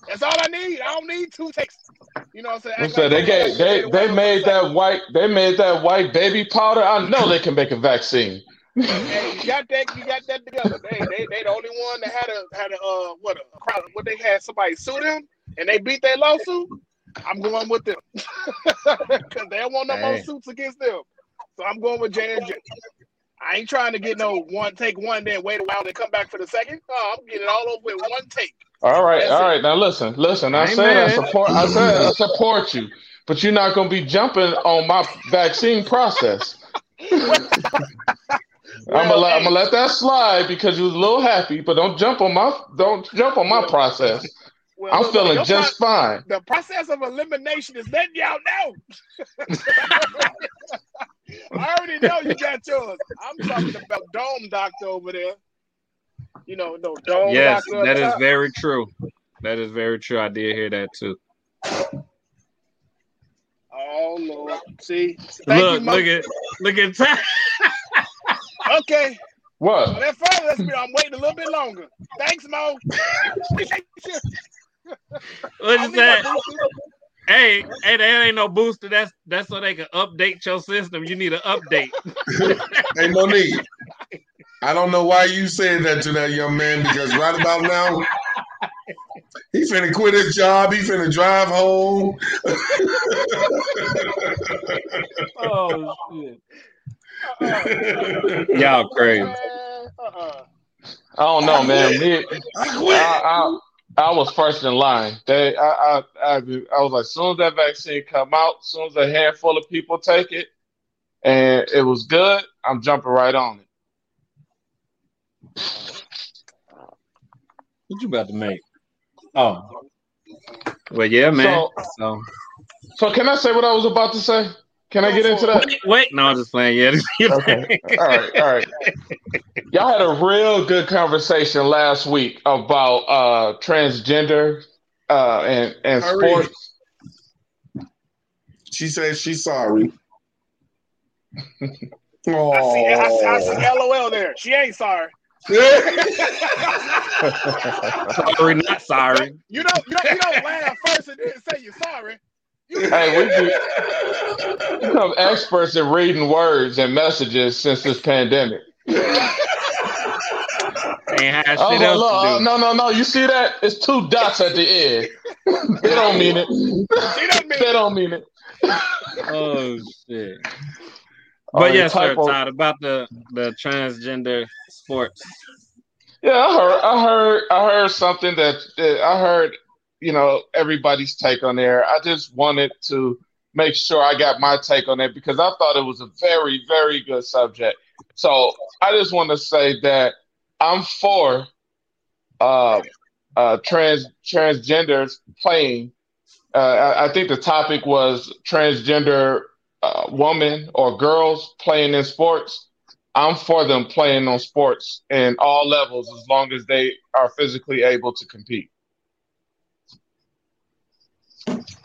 Speaker 3: That's all I need. I don't need two takes. You know what I'm saying?
Speaker 4: Who
Speaker 3: Act
Speaker 4: said
Speaker 3: like
Speaker 4: they gave
Speaker 3: gonna
Speaker 4: they they made
Speaker 3: with
Speaker 4: that white they made that white baby powder? I know they can make a vaccine.
Speaker 3: Hey, you got that? You got that together? They they they the only one that had a had a uh what a crowd what they had somebody sue them and they beat their lawsuit. I'm going with them because they don't want no more suits against them. So I'm going with J and J. I ain't trying to get no one take one, then wait a while, then come back for the second. Oh, I'm getting it all over with one take.
Speaker 4: All right,
Speaker 3: That's
Speaker 4: all
Speaker 3: it.
Speaker 4: right. Now listen, listen. I
Speaker 2: I ain't
Speaker 4: said I support. I said I support you, but you're not gonna be jumping on my vaccine process. I'm gonna, let, I'm gonna let that slide because you was a little happy, but don't jump on my don't jump on my
Speaker 3: Well,
Speaker 4: process.
Speaker 3: Well,
Speaker 4: I'm
Speaker 3: look,
Speaker 4: feeling
Speaker 3: your
Speaker 4: just
Speaker 3: pro-
Speaker 4: fine.
Speaker 3: the process of elimination is letting y'all know. I already know you got yours. I'm talking about Dome Doctor over there. You know, no Dome
Speaker 2: Yes,
Speaker 3: Doctor. up
Speaker 2: that is
Speaker 3: top.
Speaker 2: very true. That is very true. I did hear that too.
Speaker 3: Oh Lord, see, thank
Speaker 2: look,
Speaker 3: you,
Speaker 2: look at look at time.
Speaker 3: Okay,
Speaker 4: What?
Speaker 3: well, that further lets me know I'm waiting a little bit longer. Thanks, Mo.
Speaker 2: What
Speaker 3: I
Speaker 2: is
Speaker 3: need my
Speaker 2: that?
Speaker 3: Boosters.
Speaker 2: Hey, hey, that ain't no booster. That's that's so they can update your system. You need an update.
Speaker 1: ain't no need. I don't know why you said that to that young man because right about now, he finna quit his job. He finna drive home.
Speaker 2: Oh shit. Y'all crazy.
Speaker 3: Uh-uh.
Speaker 4: I don't know, man. Me,
Speaker 1: I quit.
Speaker 4: I, I, was first in line. They, I, I, I, I was like, as soon as that vaccine come out, as soon as a handful of people take it, and it was good, I'm jumping right on it.
Speaker 2: What you about to make? Oh. Well, yeah, man.
Speaker 4: So,
Speaker 2: So,
Speaker 4: so can I say what I was about to say? Can I get into that?
Speaker 2: wait, wait. No, I'm just playing. Yeah.
Speaker 4: Okay. All right. All right. Y'all had a real good conversation last week about uh transgender uh and and
Speaker 1: Hurry.
Speaker 4: sports.
Speaker 1: She said she's sorry.
Speaker 3: I see, I, see, I see
Speaker 1: Oh.
Speaker 3: LOL there. She ain't sorry.
Speaker 2: sorry, not sorry.
Speaker 3: You don't, you don't, you don't laugh first and then say you're sorry. You,
Speaker 4: Hey, we be, become experts in reading words and messages since this pandemic. Oh,
Speaker 2: shit
Speaker 4: no, no, no, no, no. You see that? It's two dots at the end. they don't mean it.
Speaker 3: she doesn't mean
Speaker 4: They don't mean it.
Speaker 2: Oh shit.
Speaker 4: Oh,
Speaker 2: But
Speaker 4: the
Speaker 2: yes, sir,
Speaker 4: typo-
Speaker 2: Todd, about the the transgender sports.
Speaker 4: Yeah, I heard, I heard, I heard something that that I heard. You know, everybody's take on there. I just wanted to make sure I got my take on it because I thought it was a very, very good subject. So I just want to say that I'm for uh, uh, trans transgenders playing. Uh, I, I think the topic was transgender uh, woman or girls playing in sports. I'm for them playing on sports in all levels as long as they are physically able to compete.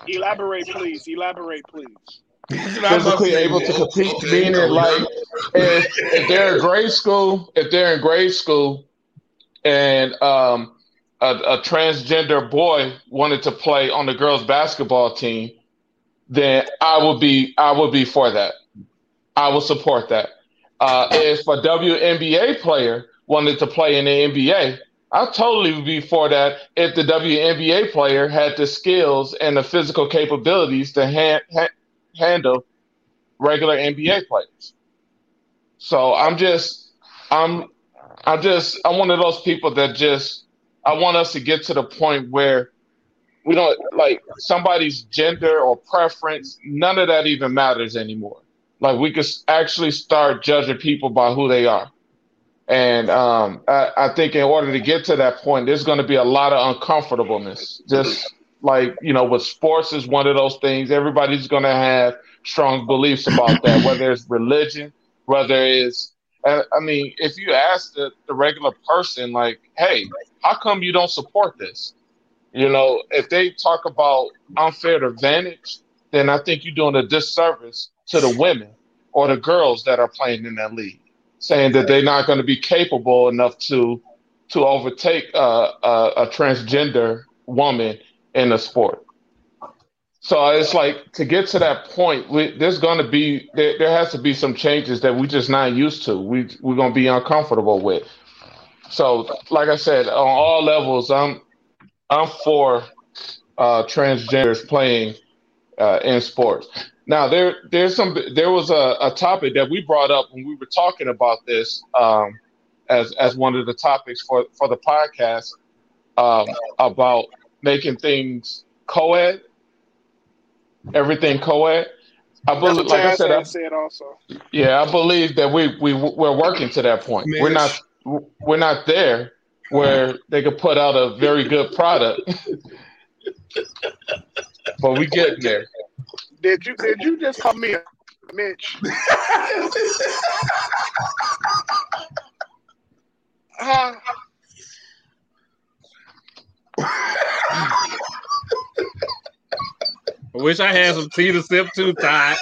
Speaker 3: Elaborate, please. Elaborate, please.
Speaker 4: Physically able to compete, meaning like if, if they're in grade school, if they're in grade school, and um, a, a transgender boy wanted to play on the girls' basketball team, then I would be I would be for that. I would support that. Uh, if a WNBA player wanted to play in the NBA, I totally would be for that. If the WNBA player had the skills and the physical capabilities to ha- ha- handle regular NBA players. So I'm just I'm I'm just I'm one of those people that just I want us to get to the point where we don't like somebody's gender or preference, none of that even matters anymore. Like we could actually start judging people by who they are. And um, I, I think in order to get to that point, there's going to be a lot of uncomfortableness. Just like, you know, with sports is one of those things, everybody's going to have strong beliefs about that, whether it's religion, whether it's, I I mean, if you ask the, the regular person, like, hey, how come you don't support this? You know, if they talk about unfair advantage, then I think you're doing a disservice to the women or the girls that are playing in that league, saying that they're not going to be capable enough to to overtake uh, a, a transgender woman in the sport. So it's like to get to that point, we, there's going to be there, there has to be some changes that we're just not used to. We we're going to be uncomfortable with. So, like I said, on all levels, I'm I'm for uh, transgenders playing uh, in sports. Now, there there's some there was a, a topic that we brought up when we were talking about this um, as as one of the topics for for the podcast um, about making things co-ed, everything co-ed. I
Speaker 3: That's
Speaker 4: believe, like I said, I,
Speaker 3: said also.
Speaker 4: yeah, I believe that we we we're working to that point. We're not we're not there where they could put out a very good product, but we getting there.
Speaker 3: Did you did you just call me a Mitch? Huh?
Speaker 2: I wish I had some tea to sip too, Todd.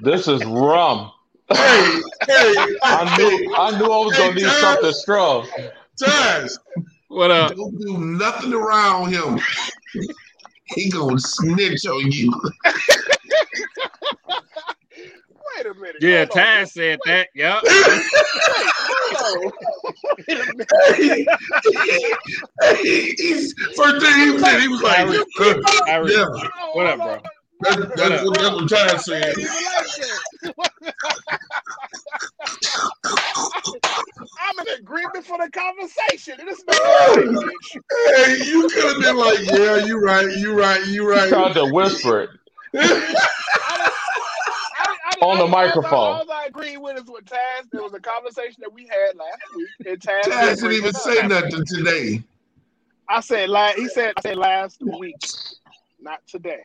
Speaker 4: This is rum.
Speaker 1: Hey, hey,
Speaker 4: I knew I knew I was gonna need something strong.
Speaker 1: Taz,
Speaker 2: What up?
Speaker 1: don't do nothing around him. He gonna snitch on you.
Speaker 3: Wait a minute.
Speaker 2: Yeah,
Speaker 3: hold on.
Speaker 2: Taz said that. Yep.
Speaker 3: Hold on. Wait a minute.
Speaker 1: hey, he's, first thing he said, he was like,
Speaker 2: Harry,
Speaker 1: uh,
Speaker 2: Harry,
Speaker 1: yeah.
Speaker 3: Hold on,
Speaker 2: What up, bro?
Speaker 1: That, that's, what, that's what Ty said.
Speaker 3: I'm in agreement for the conversation. This
Speaker 1: hey, you could have been like, "Yeah, you right, you right, you right."
Speaker 4: Tried to whisper it on the microphone.
Speaker 3: All I agree with is with Taz. There was a conversation that we had last week, and Taz,
Speaker 1: Taz didn't even say nothing today.
Speaker 3: I said last. He said I said last week, not today.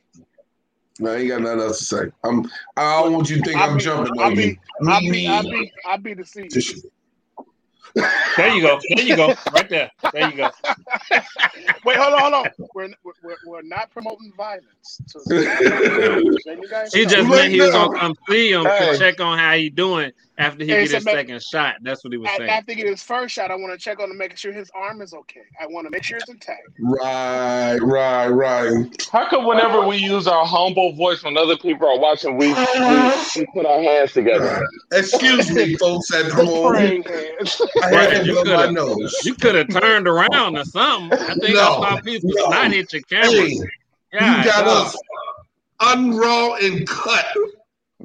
Speaker 1: No, I ain't got nothing else to say. I'm. I don't want you to think I'm
Speaker 3: be,
Speaker 1: jumping
Speaker 3: I'll
Speaker 1: on
Speaker 3: be,
Speaker 1: you.
Speaker 3: I'll
Speaker 1: Me,
Speaker 3: be, I'll be, I'll be the seat.
Speaker 1: Just-
Speaker 2: There you go. There you go. Right there. There you go.
Speaker 3: Wait, hold on, hold on. We're, we're, we're not promoting violence. So, then you guys
Speaker 2: He just
Speaker 1: Right
Speaker 2: meant he was gonna come see him
Speaker 4: Hey.
Speaker 2: to check on how he doing after he
Speaker 3: Hey,
Speaker 2: get his
Speaker 3: ma-
Speaker 2: second shot. That's what he was
Speaker 3: After,
Speaker 2: saying.
Speaker 3: after he get his first shot, I want to check on him, making sure his arm is okay. I want to make sure it's intact.
Speaker 1: Right, right, right.
Speaker 4: How come whenever we use our humble voice when other people are watching, we, we, we put our hands together?
Speaker 1: Excuse me, folks at
Speaker 3: The
Speaker 1: home.
Speaker 3: praying
Speaker 2: Right,
Speaker 1: had
Speaker 2: you
Speaker 1: blow my
Speaker 2: coulda-
Speaker 1: nose.
Speaker 2: You could have turned around or something. I think
Speaker 1: No,
Speaker 2: I saw a piece
Speaker 1: no.
Speaker 2: snot hit your camera.
Speaker 1: Hey, you got
Speaker 2: dog.
Speaker 1: us unraw and cut.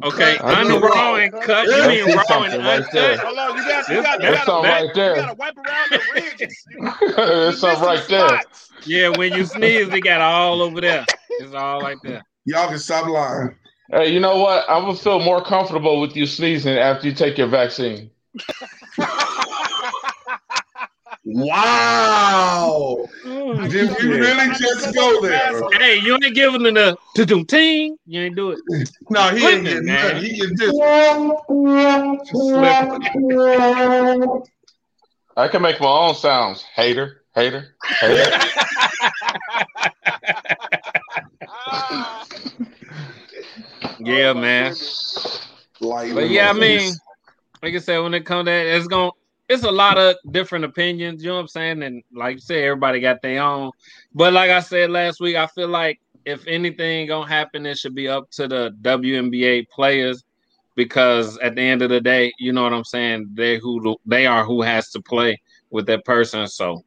Speaker 2: Okay,
Speaker 1: Cut and
Speaker 2: unraw and cut. You mean raw and
Speaker 4: something right
Speaker 2: uncut?
Speaker 4: there.
Speaker 3: Hold on, you got, you got, you got,
Speaker 4: something
Speaker 3: to,
Speaker 4: right
Speaker 3: you
Speaker 4: there.
Speaker 3: got to wipe around the ridges. You, you
Speaker 4: There's something right there.
Speaker 2: Yeah, when you sneeze, it got all over there. It's all like that.
Speaker 1: Y'all can stop lying.
Speaker 4: Hey, you know what? I'm gonna feel more comfortable with you sneezing after you take your vaccine.
Speaker 1: Wow. Did we really just go there?
Speaker 2: Hey, you ain't giving it a to do ting. You ain't do it.
Speaker 1: No, he ain't getting
Speaker 2: Man.
Speaker 1: nothing. He get this.
Speaker 4: I can make my own sounds. Hater, hater, hater.
Speaker 3: Ah.
Speaker 2: Yeah, man.
Speaker 1: Like,
Speaker 2: But yeah, I mean, like I said, when it comes to that, it's going it's a lot of different opinions, you know what I'm saying? And like you said, everybody got their own. But like I said last week, I feel like if anything gonna happen, it should be up to the WNBA players because at the end of the day, you know what I'm saying, they who they are who has to play with that person. So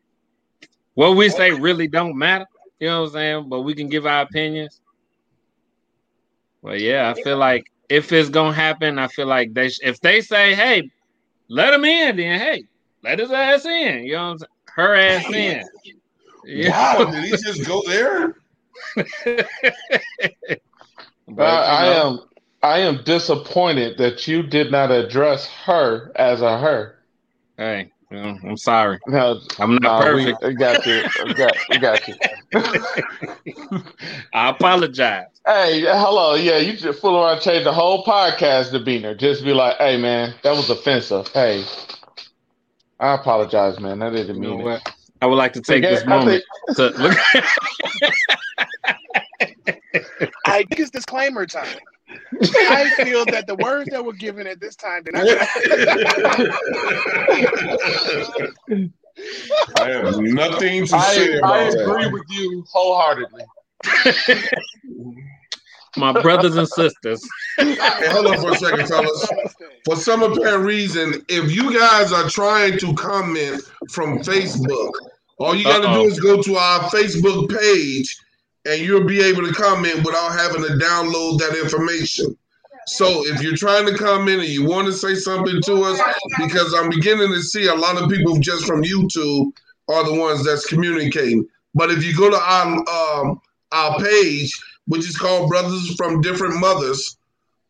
Speaker 2: what we say really don't matter, you know what I'm saying? But we can give our opinions. Well, yeah, I feel like if it's gonna happen, I feel like they if they say, "Hey, let him in," then hey, let his ass in. You know, what I'm saying? her ass in. Yeah,
Speaker 1: Wow, did he just go there?
Speaker 2: But,
Speaker 4: Uh, I am I am disappointed that you did not address her as a her.
Speaker 2: Hey, you know, I'm sorry.
Speaker 4: No,
Speaker 2: I'm not
Speaker 4: no,
Speaker 2: perfect.
Speaker 4: we got you. We got, we got you.
Speaker 2: I apologize.
Speaker 4: Hey, hello. Yeah, you just fool around, change the whole podcast to demeanor. Just be like, hey, man, that was offensive. Hey, I apologize, man. I didn't
Speaker 2: You know
Speaker 4: mean it.
Speaker 2: I would like to take
Speaker 4: Okay,
Speaker 2: this moment
Speaker 4: think-
Speaker 2: to look.
Speaker 3: I think it's disclaimer time. I feel that the words that were given at this time did not.
Speaker 1: I have nothing to say
Speaker 4: I,
Speaker 1: about
Speaker 4: I
Speaker 1: that.
Speaker 4: agree with you wholeheartedly.
Speaker 2: My brothers and sisters.
Speaker 1: Hey, hold on for a second, fellas. For some apparent reason, if you guys are trying to comment from Facebook, all you got to do is go to our Facebook page and you'll be able to comment without having to download that information. So if you're trying to comment and you want to say something to us, because I'm beginning to see a lot of people just from YouTube are the ones that's communicating. But if you go to our um, our page, which is called Brothers from Different Mothers,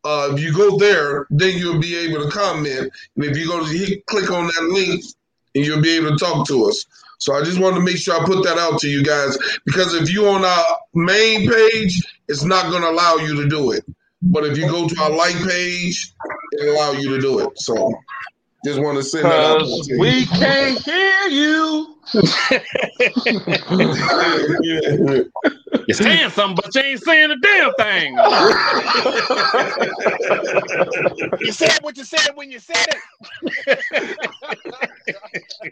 Speaker 1: uh, if you go there, then you'll be able to comment. And if you go to click on that link, and you'll be able to talk to us. So I just wanted to make sure I put that out to you guys because if you on our main page, it's not going to allow you to do it. But if you go to our like page, it'll allow you to do it. So just want to send that out.
Speaker 4: Because
Speaker 1: to you.
Speaker 4: we can't hear you.
Speaker 2: You're saying something, but you ain't saying a damn thing.
Speaker 3: You said what you said when you said it.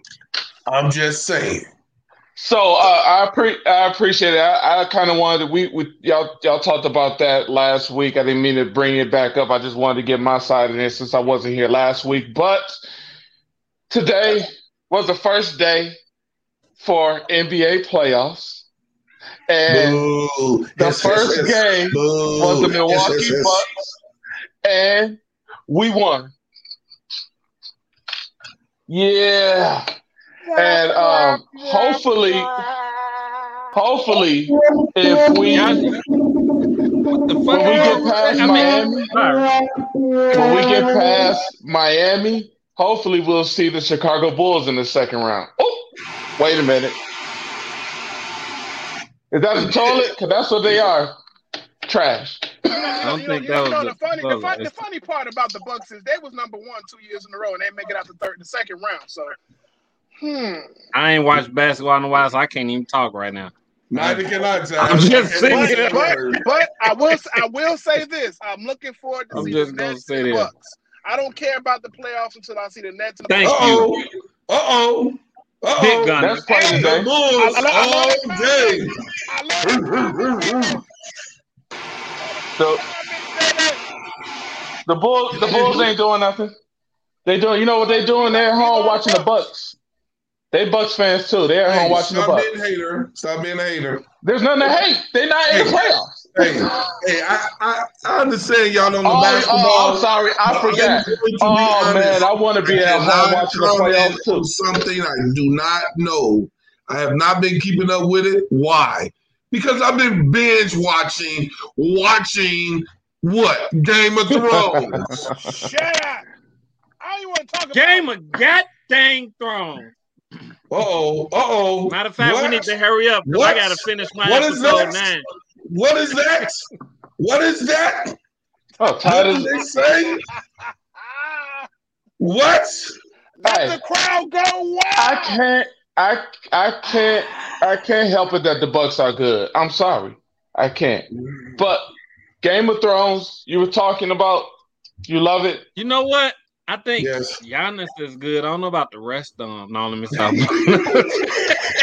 Speaker 1: I'm just saying.
Speaker 4: So uh, I pre- I appreciate it. I, I kind of wanted to, we, we y'all y'all talked about that last week. I didn't mean to bring it back up. I just wanted to get my side of it since I wasn't here last week. But today was the first day for NBA playoffs. And
Speaker 1: Boo.
Speaker 4: the
Speaker 1: Yes, yes,
Speaker 4: first
Speaker 1: yes.
Speaker 4: game
Speaker 1: Boo.
Speaker 4: was the Milwaukee
Speaker 1: yes, yes.
Speaker 4: Bucks, and we won. Yeah. And um, hopefully, hopefully, if we
Speaker 2: what the fuck?
Speaker 4: when we get past
Speaker 2: I mean,
Speaker 4: Miami,
Speaker 2: sorry.
Speaker 4: when we get past Miami, hopefully we'll see the Chicago Bulls in the second round. Oh, wait a minute. Is that the toilet? Because that's what they are. Trash.
Speaker 2: I don't
Speaker 3: You know,
Speaker 2: think
Speaker 3: you
Speaker 2: that
Speaker 3: know, you know,
Speaker 2: the
Speaker 3: the funny, the, fun, the funny part about the Bucks is they was number one two years in a row, and they make it out the third, the second round. So, hmm.
Speaker 2: I ain't watched basketball in a while, so I can't even talk right now.
Speaker 1: Neither can I, Ty.
Speaker 2: I'm just
Speaker 1: I
Speaker 2: saying.
Speaker 1: say
Speaker 3: But, but I will I will say this: I'm looking forward to
Speaker 2: I'm
Speaker 3: see the Nets and the. Bucks. I don't care about the playoffs until I see the Nets and the
Speaker 2: Thank
Speaker 3: Bucks.
Speaker 1: Uh-oh. Uh-oh. Uh-oh.
Speaker 2: Big gun.
Speaker 4: That's play
Speaker 1: The
Speaker 4: today.
Speaker 1: Bulls
Speaker 3: I- I- I love
Speaker 1: all day.
Speaker 3: I love.
Speaker 4: The, the Bulls, the Bulls ain't doing nothing. They doing, you know what they doing? They're at home watching the Bucks. They Bucks fans too. They're at home
Speaker 1: Hey,
Speaker 4: watching the Bucks.
Speaker 1: stop being a hater. Stop being a hater.
Speaker 4: There's nothing to hate. They're not in the playoffs.
Speaker 1: Hey, hey, I, I, I understand y'all don't know
Speaker 4: Oh,
Speaker 1: basketball.
Speaker 4: oh, I'm sorry, I
Speaker 1: but I'm
Speaker 4: forgot.
Speaker 1: going to be
Speaker 4: Oh
Speaker 1: honest.
Speaker 4: man, I want to be at home watching the
Speaker 1: comment
Speaker 4: playoffs too.
Speaker 1: Something I do not know. I have not been keeping up with it. Why? Because I've been binge watching, watching what Game of Thrones.
Speaker 3: Shut up! I don't even want to talk about
Speaker 2: Game
Speaker 3: it.
Speaker 2: of God dang throne.
Speaker 1: uh oh, uh oh.
Speaker 2: Matter of fact, we need to hurry up because I gotta finish my
Speaker 1: What is
Speaker 2: episode
Speaker 1: that?
Speaker 2: nine.
Speaker 1: What is that? What is that?
Speaker 4: Oh,
Speaker 1: What
Speaker 4: Tyler,
Speaker 1: did they say?
Speaker 3: Ah,
Speaker 1: What?
Speaker 3: let
Speaker 4: Hey.
Speaker 3: the crowd go wild.
Speaker 4: I can't, I, I can't, I can't help it that the Bucks are good. I'm sorry, I can't. But Game of Thrones, you were talking about, you love it.
Speaker 2: You know what? I think
Speaker 1: Yes.
Speaker 2: Giannis is good. I don't know about the rest of them. No, let me stop.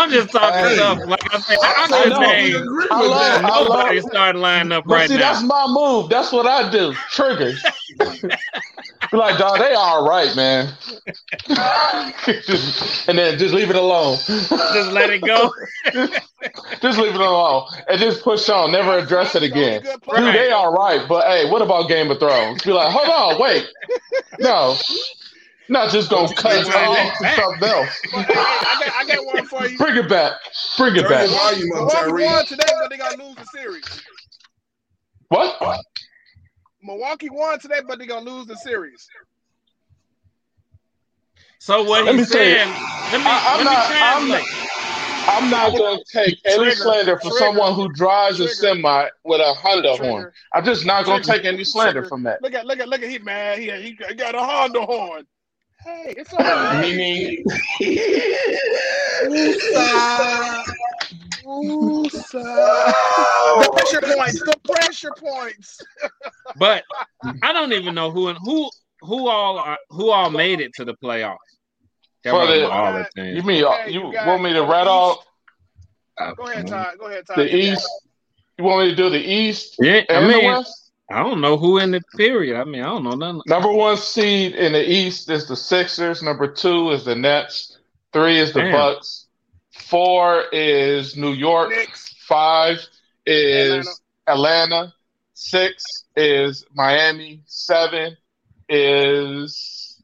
Speaker 2: I'm just talking
Speaker 4: Hey.
Speaker 2: stuff. Like I said, I, I
Speaker 4: I
Speaker 2: could
Speaker 4: know.
Speaker 2: name
Speaker 4: I love-
Speaker 1: that.
Speaker 4: I love-
Speaker 2: nobody starting lining up
Speaker 4: But
Speaker 2: right
Speaker 4: see, that's my move. That's what I do. Triggers. Be like, dog, they all right, man. Just- and then just leave it alone.
Speaker 2: Just let it go.
Speaker 4: Just leave it alone. And just push on. Never address it again.
Speaker 3: Good
Speaker 4: Dude,
Speaker 3: play.
Speaker 4: they all right, but hey, what about Game of Thrones? Be like, hold on, wait. No. Not just gonna cut it off to something else.
Speaker 3: Hey, I, got, I got one for you.
Speaker 4: Bring it back. Bring it
Speaker 1: Turn
Speaker 4: back.
Speaker 1: your volume up,
Speaker 3: Milwaukee
Speaker 1: Tyree.
Speaker 3: won today, but they gonna lose the series.
Speaker 4: What?
Speaker 3: Milwaukee won today, but they gonna lose the series.
Speaker 2: So what
Speaker 4: Let me
Speaker 2: he's
Speaker 4: say
Speaker 2: saying, let me
Speaker 4: I- I'm
Speaker 2: let me
Speaker 4: not- I'm
Speaker 2: translate.
Speaker 4: I'm not gonna take any
Speaker 3: Trigger,
Speaker 4: slander for
Speaker 3: trigger,
Speaker 4: someone who drives a semi with a Honda horn. I'm just not gonna
Speaker 3: Trigger.
Speaker 4: take any slander
Speaker 3: Trigger.
Speaker 4: from that.
Speaker 3: Look at look at look at he man. He, he got a Honda horn. Hey, it's all right.
Speaker 4: Meaning,
Speaker 3: Woosah. Woosah. The pressure points. The pressure points.
Speaker 2: But I don't even know who and who who all are, who all made it to the playoffs. That
Speaker 4: For
Speaker 2: wasn't
Speaker 4: the-
Speaker 2: all the
Speaker 4: you mean uh,
Speaker 3: Okay,
Speaker 4: you
Speaker 3: you
Speaker 4: want me to
Speaker 3: the
Speaker 4: rat off
Speaker 3: Go ahead, Todd. Go ahead, Todd.
Speaker 4: the East? You want me to do the East
Speaker 2: Yeah, I
Speaker 4: and the West?
Speaker 2: I don't know who in the period. I mean, I don't know nothing.
Speaker 4: Number one seed in the East is the Sixers. Number two is the Nets. Three is the
Speaker 2: Damn.
Speaker 4: Bucks. Four is New York.
Speaker 3: Knicks.
Speaker 4: Five is
Speaker 3: Atlanta.
Speaker 4: Atlanta. Six is Miami. Seven is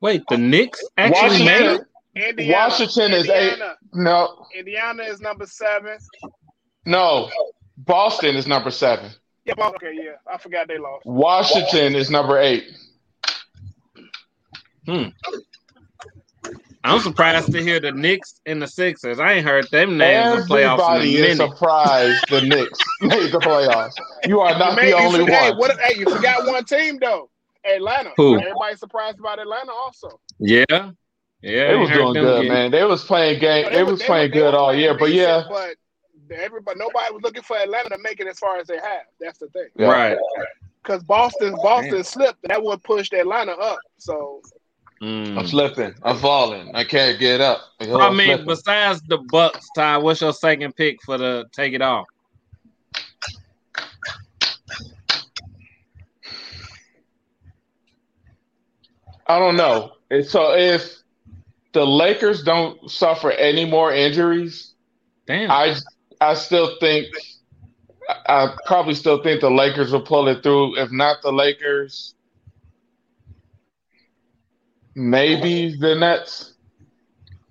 Speaker 2: Wait, the Knicks actually made
Speaker 4: Washington.
Speaker 2: it.
Speaker 3: Indiana.
Speaker 4: Washington is eight. No,
Speaker 3: Indiana is number seven.
Speaker 4: no. Boston is number seven.
Speaker 3: Yeah, okay, yeah. I forgot they lost.
Speaker 4: Washington is number eight. Hmm.
Speaker 2: I'm surprised to hear the Knicks and the Sixers. I ain't heard them names in playoffs
Speaker 4: Everybody is
Speaker 2: minute.
Speaker 4: surprised the Knicks made the playoffs. You are not
Speaker 3: You made-
Speaker 4: the
Speaker 3: you
Speaker 4: only
Speaker 3: forgot- hey,
Speaker 4: one.
Speaker 3: what, hey, you forgot one team though. Atlanta.
Speaker 2: Who?
Speaker 3: Everybody's surprised about Atlanta also.
Speaker 2: Yeah, yeah.
Speaker 4: They was doing good,
Speaker 2: get-
Speaker 4: man. They was playing game.
Speaker 3: But
Speaker 4: They was
Speaker 3: they
Speaker 4: playing
Speaker 3: they
Speaker 4: good all
Speaker 3: playing
Speaker 4: year. But yeah,
Speaker 3: But everybody, nobody was looking for Atlanta to make it as far as they have. That's the thing.
Speaker 4: Yeah.
Speaker 2: Right.
Speaker 3: Because Boston, Boston
Speaker 2: Damn.
Speaker 3: slipped, and that would push Atlanta up. So
Speaker 2: Mm.
Speaker 4: I'm slipping. I'm falling. I can't get up.
Speaker 2: I
Speaker 4: I'm
Speaker 2: mean,
Speaker 4: slipping.
Speaker 2: besides the Bucks, Ty, what's your second pick for the take it off?
Speaker 4: I don't know. So if the Lakers don't suffer any more injuries,
Speaker 2: Damn.
Speaker 4: I I still think I probably still think the Lakers will pull it through. If not the Lakers, maybe the Nets.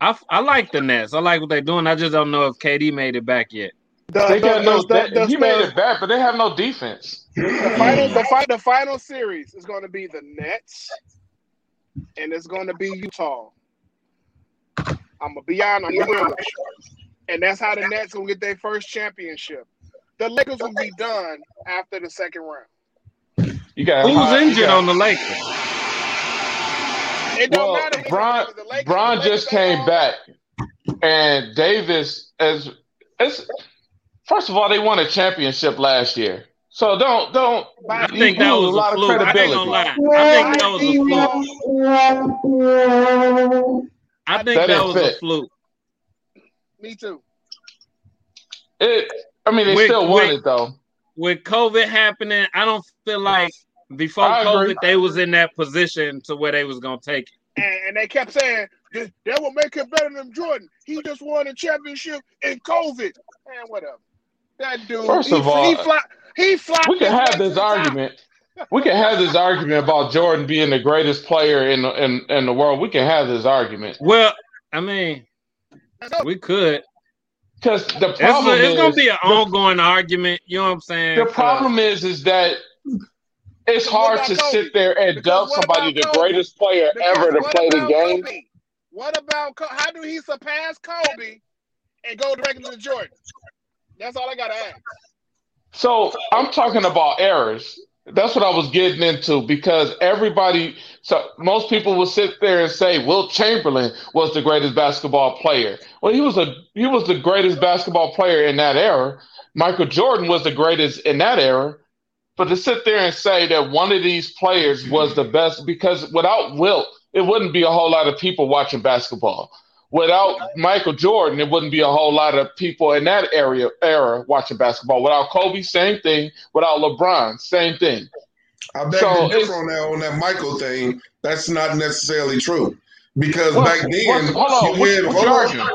Speaker 2: I, I like the Nets. I like what they're doing. I just don't know if KD made it back yet.
Speaker 3: The,
Speaker 4: They
Speaker 3: the-
Speaker 4: got no.
Speaker 3: the- the-
Speaker 4: he made it back, but they have no defense.
Speaker 3: The final, the, fi- the final series is going to be the Nets, and it's going to be Utah. I'm gonna be honest, I'm gonna be real with you. And that's how the Nets will get their first championship. The Lakers will be done after the second round.
Speaker 4: You got
Speaker 2: Who's
Speaker 4: high-
Speaker 2: injured
Speaker 4: got-
Speaker 2: on the Lakers?
Speaker 3: It don't
Speaker 4: Well,
Speaker 3: matter.
Speaker 4: Bron,
Speaker 3: the Lakers-
Speaker 4: Bron
Speaker 3: the Lakers
Speaker 4: just came
Speaker 3: all-
Speaker 4: back, and Davis as it's first of all they won a championship last year, so don't don't.
Speaker 2: I
Speaker 4: you
Speaker 2: think that was
Speaker 4: a lot
Speaker 2: a
Speaker 4: of
Speaker 2: fluke. I ain't
Speaker 4: credibility.
Speaker 2: gonna lie. I think that was a fluke. I think
Speaker 4: That
Speaker 2: that
Speaker 4: didn't
Speaker 2: was a fluke.
Speaker 3: Me too.
Speaker 4: It, I mean, they
Speaker 2: Wait,
Speaker 4: still won
Speaker 2: wait.
Speaker 4: it though.
Speaker 2: With COVID happening, I don't feel like before
Speaker 4: I agree.
Speaker 2: COVID they was in that position to where they was gonna take it.
Speaker 3: And, and they kept saying that that will make him better than Jordan. He just won a championship in COVID. And whatever. That dude.
Speaker 4: First
Speaker 3: he,
Speaker 4: of all,
Speaker 3: he fly, he fly,
Speaker 4: We can have this argument. We can have this argument about Jordan being the greatest player in the, in in the world. We can have this argument
Speaker 2: Well, I mean, we could.
Speaker 4: because the
Speaker 2: It's,
Speaker 4: problem
Speaker 2: it's
Speaker 4: is
Speaker 2: gonna be an ongoing argument. You know what I'm saying?
Speaker 4: the problem is is that it's hard to
Speaker 3: Kobe?
Speaker 4: sit there and
Speaker 3: Because
Speaker 4: dub somebody the
Speaker 3: Kobe?
Speaker 4: greatest player
Speaker 3: Because
Speaker 4: ever to play the game.
Speaker 3: Kobe? What about how do he surpass Kobe and go directly to Jordan? That's all I gotta ask.
Speaker 4: So I'm talking about errors. That's what I was getting into because everybody, so most people will sit there and say Wilt Chamberlain was the greatest basketball player. Well, he was a he was the greatest basketball player in that era. Michael Jordan was the greatest in that era. But to sit there and say that one of these players was the best because without Wilt, it wouldn't be a whole lot of people watching basketball. Without Michael Jordan, it wouldn't be a whole lot of people in that area era watching basketball. Without Kobe, same thing. Without LeBron, same thing.
Speaker 1: I beg
Speaker 4: So
Speaker 1: to differ on that on that Michael thing. That's not necessarily true because
Speaker 4: What-
Speaker 1: back then
Speaker 4: hold on,
Speaker 1: you had hold on.
Speaker 4: argument?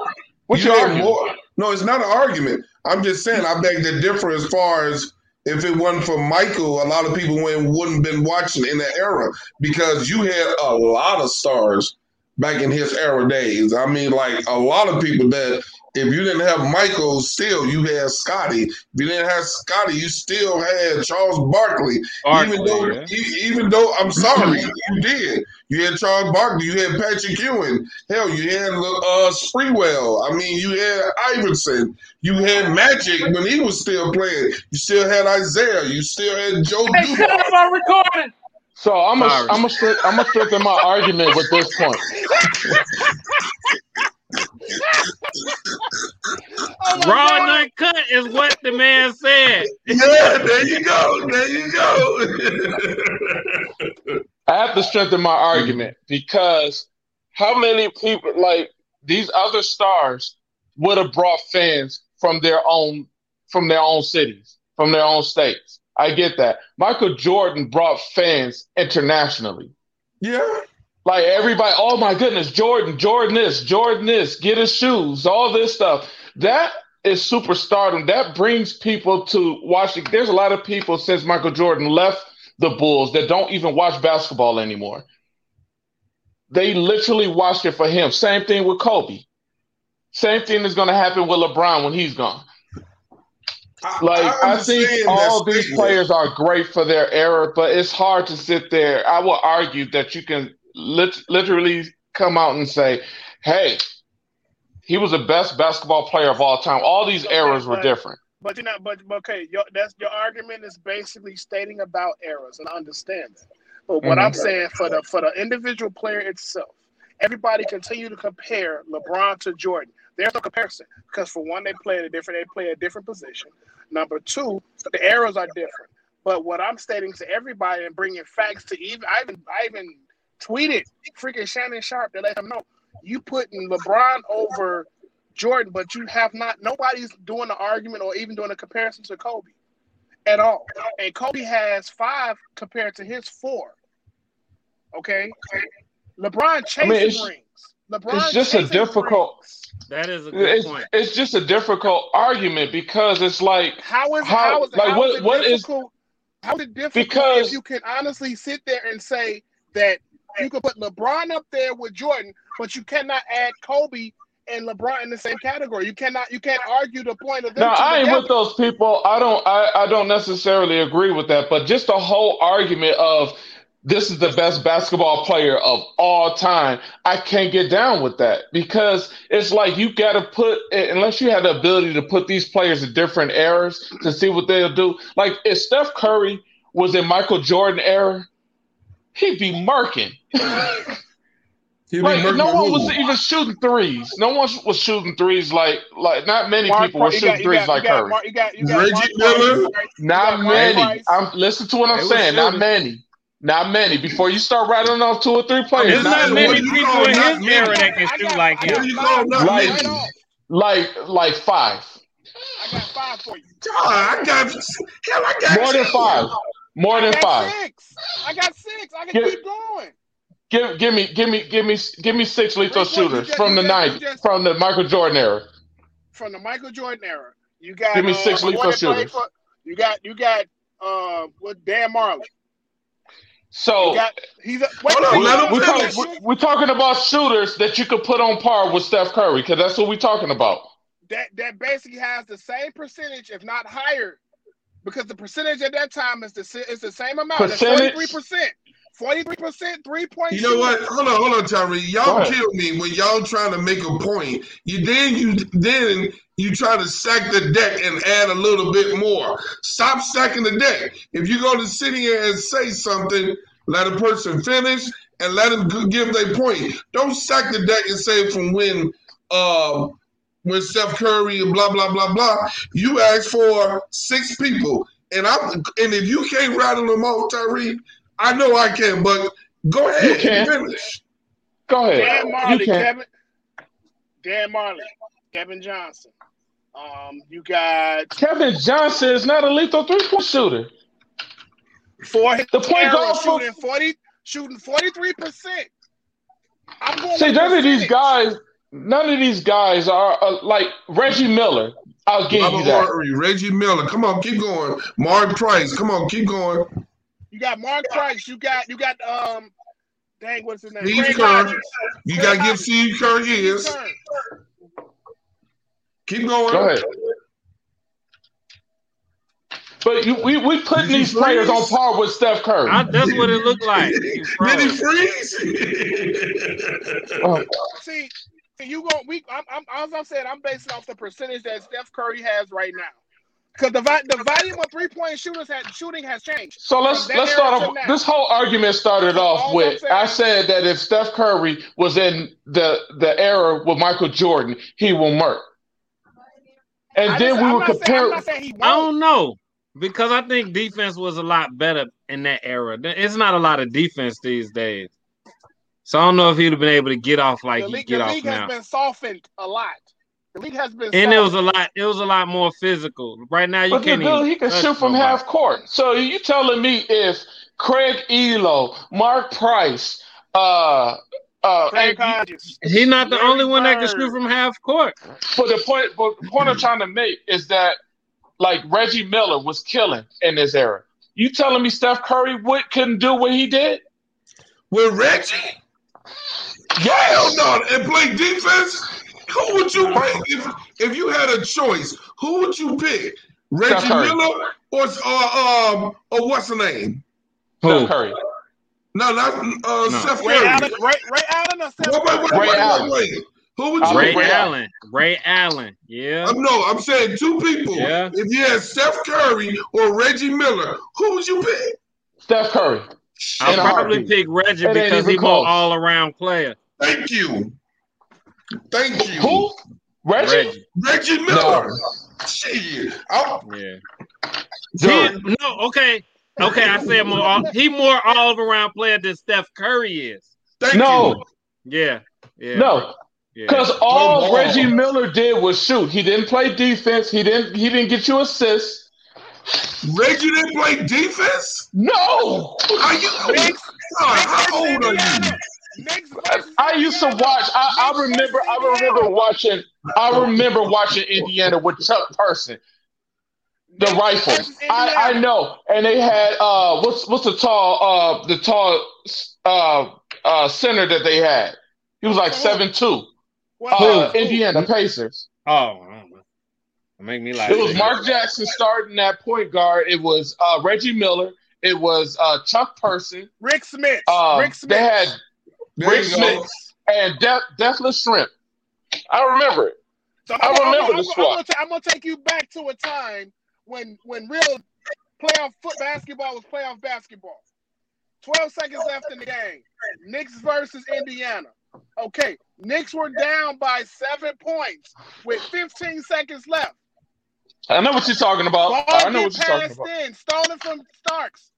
Speaker 4: What's
Speaker 1: You
Speaker 4: your argument?
Speaker 1: more. No, it's not an argument. I'm just saying I beg to differ as far as if it wasn't for Michael, a lot of people wouldn't wouldn't been watching in that era because you had a lot of stars back in his era days. I mean, like a lot of people that if you didn't have Michael, still you had Scottie. If you didn't have Scottie, you still had Charles Barkley.
Speaker 2: Barkley,
Speaker 1: even though,
Speaker 2: yeah.
Speaker 1: even though I'm sorry, you did. You had Charles Barkley. You had Patrick Ewing. Hell, you had uh, Sprewell. I mean, you had Iverson. You had Magic when he was still playing. You still had Isiah. You still had Joe
Speaker 2: Hey, shut
Speaker 1: Dumars.
Speaker 2: up! I'm recording.
Speaker 4: So I'm gonna I'm gonna I'm gonna strengthen my argument with this point.
Speaker 3: Oh my
Speaker 2: Raw and
Speaker 3: God.
Speaker 2: uncut is what the man said.
Speaker 1: Yeah, there you go. There you go.
Speaker 4: I have to strengthen my argument because how many people like these other stars would have brought fans from their own from their own cities, from their own states. I get that. Michael Jordan brought fans internationally.
Speaker 1: yeah.
Speaker 4: Like everybody, oh my goodness, Jordan, Jordan this, Jordan this, get his shoes, all this stuff. That is superstardom. That brings people to watching. There's a lot of people since Michael Jordan left the Bulls that don't even watch basketball anymore. They literally watched it for him. Same thing with Kobe. Same thing is going to happen with LeBron when he's gone. Like I, think all these
Speaker 1: statement.
Speaker 4: players are great for their era, but it's hard to sit there. I will argue that you can lit- literally come out and say, "Hey, he was the best basketball player of all time." All these
Speaker 3: Okay,
Speaker 4: eras were
Speaker 3: but-
Speaker 4: different.
Speaker 3: But you're not. But, okay, your, that's your argument is basically stating about errors, and I understand that. But what I'm
Speaker 4: Mhm.
Speaker 3: saying for the for the individual player itself, everybody continue to compare LeBron to Jordan. There's no comparison because for one, they play a different. They play a different position. Number two, the errors are different. But what I'm stating to everybody and bringing facts to even I even I even tweeted freaking Shannon Sharpe to let him know you putting LeBron over Jordan, but you have not. Nobody's doing the argument or even doing a comparison to Kobe at all. And Kobe has five compared to his four. Okay, LeBron chasing
Speaker 4: it's-
Speaker 3: rings. LeBron
Speaker 4: It's just a difficult.
Speaker 3: rings.
Speaker 2: That is a good
Speaker 4: It's,
Speaker 2: point.
Speaker 4: it's just a difficult argument because it's like
Speaker 3: How is
Speaker 4: How-
Speaker 3: how is
Speaker 4: like,
Speaker 3: how
Speaker 4: what-
Speaker 3: is it
Speaker 4: what is-
Speaker 3: difficult? How is it difficult
Speaker 4: Because-
Speaker 3: if you can honestly sit there and say that you could put LeBron up there with Jordan, but you cannot add Kobe and LeBron in the same category. You cannot you can't argue the point of them
Speaker 4: No, I ain't
Speaker 3: together.
Speaker 4: with those people. I don't. I, I don't necessarily agree with that. But just the whole argument of this is the best basketball player of all time. I can't get down with that because it's like you got to put unless you have the ability to put these players in different eras to see what they'll do. Like if Steph Curry was in Michael Jordan era, he'd be murking.
Speaker 1: He'll be
Speaker 4: Like
Speaker 1: murking
Speaker 4: no one was even shooting threes. No one was shooting threes like like not many
Speaker 3: Mark
Speaker 4: people were shooting
Speaker 3: got-
Speaker 4: threes
Speaker 3: got-
Speaker 4: like
Speaker 3: you
Speaker 4: Curry.
Speaker 3: Mark- You got you
Speaker 1: Reggie
Speaker 3: Mark
Speaker 1: Miller?
Speaker 4: Not many.
Speaker 3: Price.
Speaker 4: I'm listen to what I'm
Speaker 2: They was
Speaker 4: saying. Not many. Not many. Before you start rattling off two or three players,
Speaker 2: There's
Speaker 4: not
Speaker 2: not many people in
Speaker 1: not
Speaker 2: his era that can shoot like him.
Speaker 1: you
Speaker 3: got
Speaker 1: call
Speaker 3: five
Speaker 1: not
Speaker 4: Like-
Speaker 3: right
Speaker 1: many?
Speaker 3: off.
Speaker 4: like like five,
Speaker 3: I got five for you.
Speaker 1: God, I got hell. I got
Speaker 4: more than five, more
Speaker 3: I
Speaker 4: than
Speaker 3: got
Speaker 4: five.
Speaker 3: six. I got six. I can
Speaker 4: Give-
Speaker 3: keep going.
Speaker 4: Give give me give me give me give me six lethal
Speaker 3: Three point- you
Speaker 4: shooters
Speaker 3: just-
Speaker 4: from the
Speaker 3: just- you
Speaker 4: night
Speaker 3: just-
Speaker 4: from the Michael Jordan era.
Speaker 3: From the Michael Jordan era, you got
Speaker 4: Give me
Speaker 3: uh,
Speaker 4: six
Speaker 3: the boy
Speaker 4: lethal
Speaker 3: that played
Speaker 4: shooters.
Speaker 3: for- You got you got uh what Dan Majerle.
Speaker 4: So
Speaker 3: You got he's a wait,
Speaker 1: Hold on,
Speaker 3: wait,
Speaker 1: let
Speaker 3: wait,
Speaker 4: we're talking we're, we're talking about shooters that you could put on par with Steph Curry because that's what we're talking about.
Speaker 3: that that basically has the same percentage, if not higher, because the percentage at that time is the is the same amount. Forty three percent. Forty three percent three point.
Speaker 1: You know what? Hold on, hold on, Tyree. Y'all kill me when y'all trying to make a point. You then you then you try to sack the deck and add a little bit more. Stop stacking the deck. If you're going to sit here and say something, let a person finish and let them give their point. Don't sack the deck and say from when um when Steph Curry and blah blah blah blah. You asked for six people, and I'm and if you can't rattle them off, Tyree, I know I can, but go ahead
Speaker 4: You can.
Speaker 1: finish.
Speaker 4: Go ahead.
Speaker 3: Dan
Speaker 4: You
Speaker 3: Majerle,
Speaker 4: can.
Speaker 3: Kevin, Dan Majerle, Kevin Johnson. Um, you got
Speaker 4: Kevin Johnson is not a lethal three point shooter.
Speaker 3: four
Speaker 4: The point guard
Speaker 3: shooting forty, shooting forty three percent. I'm going
Speaker 4: See, none of these guys, none of these guys are uh, like Reggie Miller. I'll give you
Speaker 1: Robert
Speaker 4: that.
Speaker 1: Horry, Reggie Miller, come on, keep going. Mark Price, come on, keep going.
Speaker 3: You got Mark Price. You got you got um, dang, what's his name?
Speaker 1: Steve
Speaker 3: Craig
Speaker 1: Kerr.
Speaker 3: Hodges.
Speaker 1: You gotta give Steve Kerr his.
Speaker 3: Steve Kerr.
Speaker 1: Keep going.
Speaker 4: Go ahead. But you, we we putting
Speaker 1: Did you
Speaker 4: these players on par with Steph Curry.
Speaker 2: I, that's what it looked like. You
Speaker 1: Did he freeze?
Speaker 4: Oh,
Speaker 3: See, see, you go. We, I'm, I'm, as I said, I'm basing off the percentage that Steph Curry has right now, because the the volume of three point shooters had shooting has changed.
Speaker 4: so let's let's start off. This whole argument started off
Speaker 3: I'm
Speaker 4: with
Speaker 3: saying-
Speaker 4: I said that if Steph Curry was in the the era with Michael Jordan, he will murk. And
Speaker 3: I
Speaker 4: then
Speaker 3: just-
Speaker 4: we
Speaker 3: I'm
Speaker 4: were
Speaker 3: not saying-
Speaker 4: comparing.
Speaker 3: not saying he won't.
Speaker 2: I don't know because I think defense was a lot better in that era. It's not a lot of defense these days, so I don't know if he'd have been able to get off like
Speaker 3: the
Speaker 2: he
Speaker 3: league,
Speaker 2: get
Speaker 3: the
Speaker 2: off
Speaker 3: league
Speaker 2: now.
Speaker 3: has been softened a lot. The league has been.
Speaker 2: And it was a lot. It was a lot more physical. Right now, you
Speaker 4: But
Speaker 2: can't
Speaker 4: the dude,
Speaker 2: even.
Speaker 4: he can
Speaker 2: touch
Speaker 4: shoot from
Speaker 2: nobody.
Speaker 4: half court. So you telling me if Craig Ehlo, Mark Price, uh, uh,
Speaker 3: Craig
Speaker 4: and-
Speaker 3: Hodges.
Speaker 2: He's not the
Speaker 3: Larry
Speaker 2: only one that can shoot from half court.
Speaker 4: but the point, but the point I'm trying to make is that like Reggie Miller was killing in this era. You telling me Steph Curry would couldn't do what he did?
Speaker 1: With Reggie? Hell no. And play defense? Who would you pick if, if you had a choice? Who would you pick? Reggie Miller or uh, um or what's the name?
Speaker 4: Steph Curry.
Speaker 1: No, not uh,
Speaker 2: No.
Speaker 1: Steph
Speaker 3: Ray
Speaker 1: Curry.
Speaker 3: Allen, Ray, Ray Allen or Steph
Speaker 1: Wait, wait, wait,
Speaker 4: Ray
Speaker 1: wait,
Speaker 4: Allen.
Speaker 1: wait, wait. Who would you
Speaker 4: like
Speaker 2: Ray
Speaker 4: Ray
Speaker 2: Allen. Ray Allen. Yeah.
Speaker 1: I'm, no, I'm saying two people.
Speaker 2: Yeah.
Speaker 1: If you had Steph Curry or Reggie Miller, who would you pick?
Speaker 4: Steph Curry.
Speaker 2: I'll probably pick Reggie
Speaker 4: It
Speaker 2: because
Speaker 4: even
Speaker 2: he's more all around player.
Speaker 1: Thank you. Thank you.
Speaker 4: Who? Reggie?
Speaker 2: Reggie.
Speaker 1: Reggie Miller. Shit. I'm,
Speaker 2: Yeah. He- no, okay. Okay, I said more all, he more all around player than Steph Curry is.
Speaker 1: thank
Speaker 4: no,
Speaker 1: you.
Speaker 2: Yeah. Yeah.
Speaker 4: no.
Speaker 2: Yeah.
Speaker 4: Because all
Speaker 1: Come.
Speaker 4: Reggie Miller did was shoot. He didn't play defense. He didn't. He didn't get you assists.
Speaker 1: Reggie didn't play defense?
Speaker 4: No.
Speaker 1: Are you
Speaker 3: Big-
Speaker 1: God, how old are you?
Speaker 3: Indiana.
Speaker 4: I,
Speaker 3: versus
Speaker 4: I used to watch. I, I remember. I remember watching. I remember watching Indiana with Chuck Person, the
Speaker 3: Knicks
Speaker 4: rifle. I, I know, and they had uh, what's what's the tall uh the tall uh uh center that they had? He was like
Speaker 3: Who?
Speaker 4: seven two.
Speaker 3: Well,
Speaker 4: Uh. Indiana Pacers.
Speaker 2: Oh, I don't know. make me like
Speaker 4: It was Mark Jackson starting that point guard. It was uh Reggie Miller. It was uh Chuck Person.
Speaker 3: Rik Smits.
Speaker 4: Uh,
Speaker 3: Rik Smits.
Speaker 4: they had
Speaker 1: There
Speaker 4: Rick. Smith and De- Detlef Schrempf. I remember it.
Speaker 3: So
Speaker 4: I remember
Speaker 3: I'm,
Speaker 4: the
Speaker 3: I'm, I'm gonna take you back to a time when when real playoff foot basketball was playoff basketball. Twelve seconds left in the game. Knicks versus Indiana. Okay, Knicks were down by seven points with 15 seconds left.
Speaker 4: I know what you're talking about.
Speaker 3: Ball
Speaker 4: I know what you're talking about.
Speaker 3: in, stolen from Starks.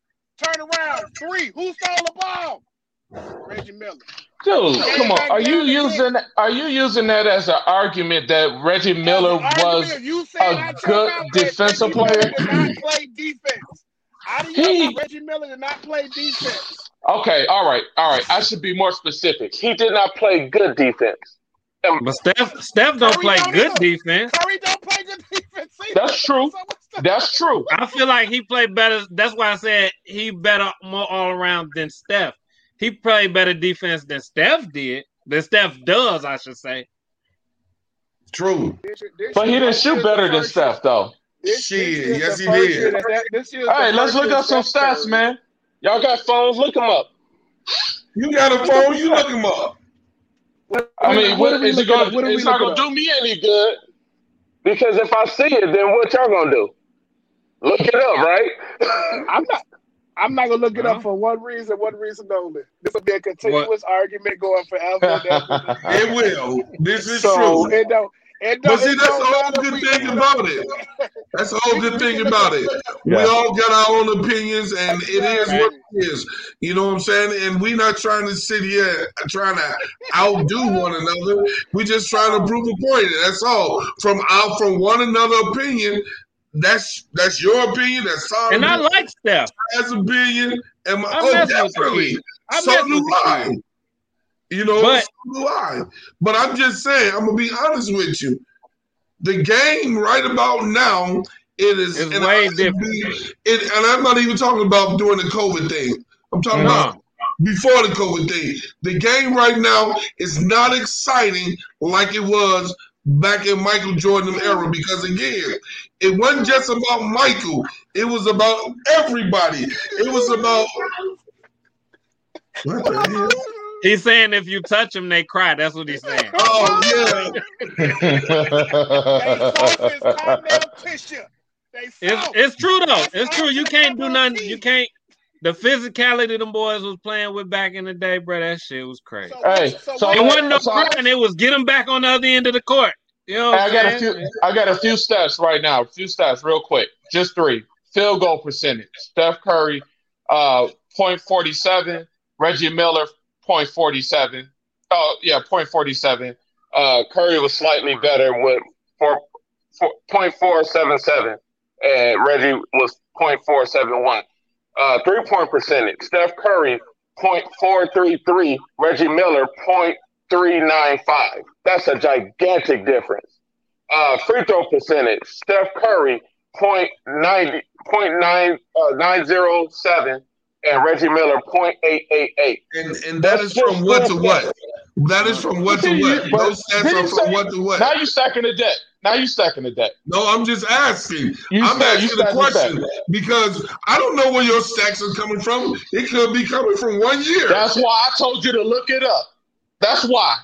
Speaker 3: Turn around, three. Who stole the ball? Reggie Miller.
Speaker 4: Dude,
Speaker 3: Yeah,
Speaker 4: come on. Are you
Speaker 3: down the
Speaker 4: using are you using that as an argument that Reggie Miller was
Speaker 3: argument, you said
Speaker 4: a
Speaker 3: I took
Speaker 4: good defensive
Speaker 3: Reggie
Speaker 4: player?
Speaker 3: Did not play defense. How do you
Speaker 4: He-
Speaker 3: know Reggie Miller did not play defense?
Speaker 4: Okay, all right, all right. I should be more specific. He did not play good defense.
Speaker 2: But Steph, Steph don't
Speaker 3: Curry
Speaker 2: play
Speaker 3: don't
Speaker 2: good
Speaker 3: either.
Speaker 2: defense.
Speaker 3: Curry don't play good defense. either.
Speaker 4: That's true.
Speaker 3: So
Speaker 4: That's true.
Speaker 2: I feel like he played better. That's why I said he better more all around than Steph. He played better defense than Steph did. Than Steph does, I should say.
Speaker 1: True.
Speaker 3: This year-
Speaker 4: But he didn't shoot better than Steph though.
Speaker 3: This,
Speaker 1: Shit,
Speaker 3: this
Speaker 1: yes, he did.
Speaker 3: that that-
Speaker 4: All right, let's look up some stats,
Speaker 3: Curry-
Speaker 4: man. Y'all got phones? Look them up.
Speaker 1: You got a phone, you look him up.
Speaker 4: I mean,
Speaker 3: What
Speaker 4: what
Speaker 3: are we
Speaker 4: is it
Speaker 3: looking
Speaker 4: going?
Speaker 3: up? What are we
Speaker 4: It's not
Speaker 3: looking
Speaker 4: going to do me any good because if I see it, then what y'all gonna do? Look it up, right?
Speaker 3: I'm not. I'm not gonna look it
Speaker 2: Huh?
Speaker 3: up for one reason, one reason only. This will be a continuous argument going forever. and ever.
Speaker 1: It will. This is
Speaker 3: so
Speaker 1: true.
Speaker 3: it don't. It
Speaker 1: But
Speaker 3: don't.
Speaker 1: see, that's
Speaker 3: don't
Speaker 1: the whole good thing about it. That's the whole good thing about it. We
Speaker 4: Yeah.
Speaker 1: all got our own opinions, and it is what it is. You know what I'm saying? And we're not trying to sit here trying to outdo one another. We're just trying to prove a point. That's all. From our from one another opinion. That's that's your opinion. That's
Speaker 2: And I like Steph.
Speaker 1: has opinion. And my, oh, definitely. so do I. You know,
Speaker 2: But-
Speaker 1: so do I. But I'm just saying, I'm gonna be honest with you. The game right about now, it is
Speaker 2: It's way
Speaker 1: I-
Speaker 2: different.
Speaker 1: It, and I'm not even talking about during the COVID thing. I'm talking
Speaker 2: No.
Speaker 1: about before the COVID thing. The game right now is not exciting like it was back in Michael Jordan era because again, it wasn't just about Michael. It was about everybody. It was about what the hell?
Speaker 2: He's saying if you touch him, they cry. That's what he's saying.
Speaker 1: Oh yeah.
Speaker 3: They soft as Cardinal. They
Speaker 2: It's it's true though. It's true. You can't do nothing. You can't. The physicality them boys was playing with back in the day, bro. That shit was crazy.
Speaker 3: So
Speaker 4: Hey,
Speaker 3: what- so
Speaker 4: so
Speaker 2: It wasn't no
Speaker 4: So-
Speaker 2: crying. It was get them back on the other end of the court. You know
Speaker 4: I
Speaker 2: I'm
Speaker 4: got a few. I got a few stats right now. A few stats, real quick. Just three. Field goal percentage. Steph Curry, uh, point forty seven. Reggie Miller, point forty seven. Oh yeah, point forty seven. Uh, Curry was slightly better with four, four, point four seven seven, and Reggie was point four seven one. Uh, three point percentage. Steph Curry, 0.433. Reggie Miller, 0.395. That's a gigantic difference. Uh, free throw percentage. Steph Curry, point ninety, point nine, uh, nine zero seven, and Reggie Miller, 0.888.
Speaker 1: And and that is from what to what? That is from what to what?
Speaker 4: But
Speaker 1: Those stats are
Speaker 4: you
Speaker 1: from what to what?
Speaker 4: Now you're stacking the deck. Now you stacking the deck.
Speaker 1: No, I'm just asking.
Speaker 4: You
Speaker 1: I'm
Speaker 4: stack-
Speaker 1: asking the
Speaker 4: stack the
Speaker 1: question
Speaker 4: deck.
Speaker 1: because I don't know where your stacks are coming from. It could be coming from one year.
Speaker 4: That's why I told you to look it up. That's why.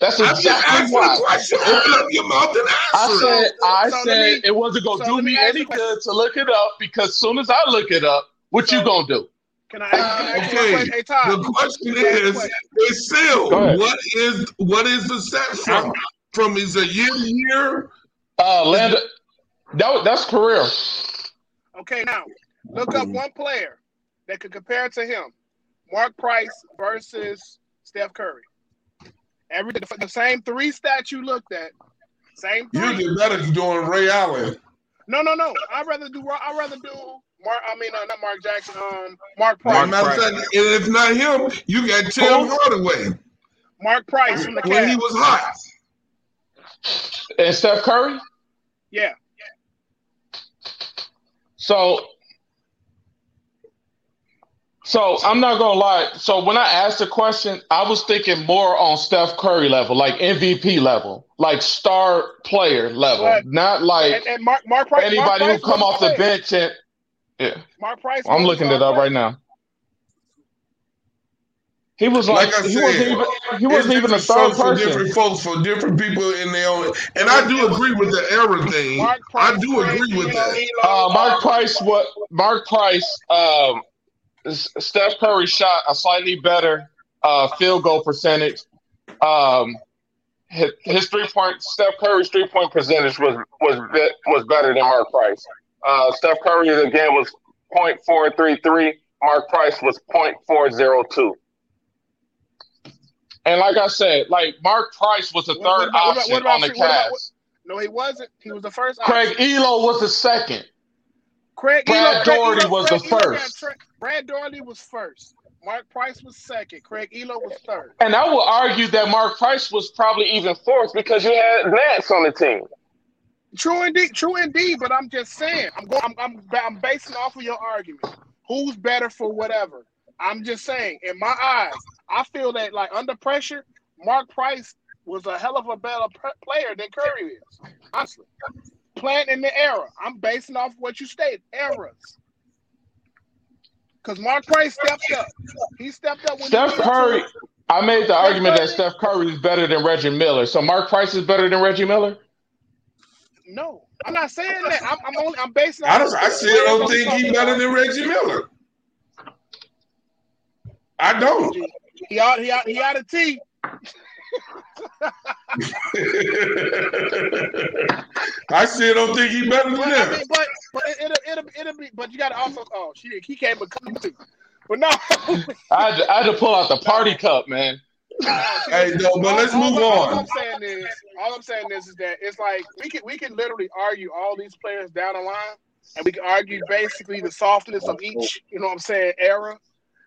Speaker 4: That's
Speaker 1: I'm just
Speaker 4: exactly
Speaker 1: asking
Speaker 4: why.
Speaker 1: the question. Open up your mouth and
Speaker 4: I said I
Speaker 3: So
Speaker 4: said
Speaker 3: me-
Speaker 4: it wasn't gonna
Speaker 3: so
Speaker 4: do
Speaker 3: me
Speaker 4: me any
Speaker 3: you question.
Speaker 4: good to look it up because soon as I look it up, what you gonna do?
Speaker 3: Can I ask, can I you
Speaker 1: Okay,
Speaker 3: a question? Hey, Todd.
Speaker 1: The question
Speaker 3: Can I ask you a
Speaker 1: is,
Speaker 3: question?
Speaker 1: is still what is what is the stats from? From is a year to year?
Speaker 4: Uh, Land, that, that's career.
Speaker 3: Okay, now look up one player that could compare to him. Mark Price versus Steph Curry. Every the, the same three stats you looked at. Same
Speaker 1: You did better doing Ray Allen.
Speaker 3: No, no, no. I'd rather do I'd rather do Mark, I mean, uh, not Mark Jackson. Um, Mark Price.
Speaker 1: Matter of fact, and if not him, you got Tim Hardaway
Speaker 3: Mark Price from the
Speaker 1: when he was hot.
Speaker 4: And Steph Curry.
Speaker 3: Yeah.
Speaker 4: So, so I'm not gonna lie. So when I asked the question, I was thinking more on Steph Curry level, like MVP level, like star player level,
Speaker 3: But-
Speaker 4: not like
Speaker 3: And, and Mark, Mark Price.
Speaker 4: anybody
Speaker 3: Mark
Speaker 4: who come off the
Speaker 3: player.
Speaker 4: bench and yeah.
Speaker 3: Mark Price.
Speaker 4: I'm looking it up
Speaker 3: player.
Speaker 4: right now. He was like,
Speaker 1: Like I
Speaker 4: he wasn't even he wasn't even a third
Speaker 1: strokes for
Speaker 4: person.
Speaker 1: different folks for different people in their own. And I do agree with the error thing. I do agree with that.
Speaker 4: Uh, Mark Price, what Mark Price, um, Steph Curry shot a slightly better uh, field goal percentage. Um, his, his three point Steph Curry's three point percentage was was was better than Mark Price. Uh, Steph Curry again was .433. Mark Price was .402. And like I said, like Mark Price was the
Speaker 3: What-
Speaker 4: third
Speaker 3: what about-
Speaker 4: option
Speaker 3: what about-
Speaker 4: on the Cavs.
Speaker 3: No, he wasn't. He was the first.
Speaker 4: Craig
Speaker 3: option.
Speaker 4: Ehlo was the second.
Speaker 3: Craig
Speaker 4: Brad
Speaker 3: Ehlo,
Speaker 4: Daugherty
Speaker 3: Ehlo-
Speaker 4: was
Speaker 3: Craig
Speaker 4: the
Speaker 3: got
Speaker 4: first.
Speaker 3: tra- Brad Daugherty was first. Mark Price was second. Craig Ehlo was third.
Speaker 4: And I will argue that Mark Price was probably even fourth because you had Nance on the team.
Speaker 3: True indeed, true indeed. But I'm just saying, I'm going, I'm, I'm, I'm basing off of your argument. Who's better for whatever? I'm just saying, in my eyes, I feel that like under pressure, Mark Price was a hell of a better p- player than Curry is. Honestly, playing in the era, I'm basing off what you stated, eras. Because Mark Price stepped up. He stepped up when
Speaker 4: Steph Curry. I made the argument that Steph Curry is better than Reggie Miller. So Mark Price is better than Reggie Miller?
Speaker 3: No, I'm not saying that. I'm, I'm only I'm basing.
Speaker 1: I don't. I still don't think he's better than Reggie Miller. I don't.
Speaker 3: He out, he out, he out of T.
Speaker 1: I still don't think he better than
Speaker 3: But, I
Speaker 1: them.
Speaker 3: mean, but but it, it'll, it'll it'll be. But you got to also. Oh, shit, he came and come too. But no.
Speaker 4: I had, to, I had to pull out the party cup, man.
Speaker 1: Hey, no, but let's
Speaker 3: all,
Speaker 1: move
Speaker 3: all, All
Speaker 1: on.
Speaker 3: I'm saying is, all I'm saying is, is that it's like we can we can literally argue all these players down the line, and we can argue basically the softness of each. You know what I'm saying? Era.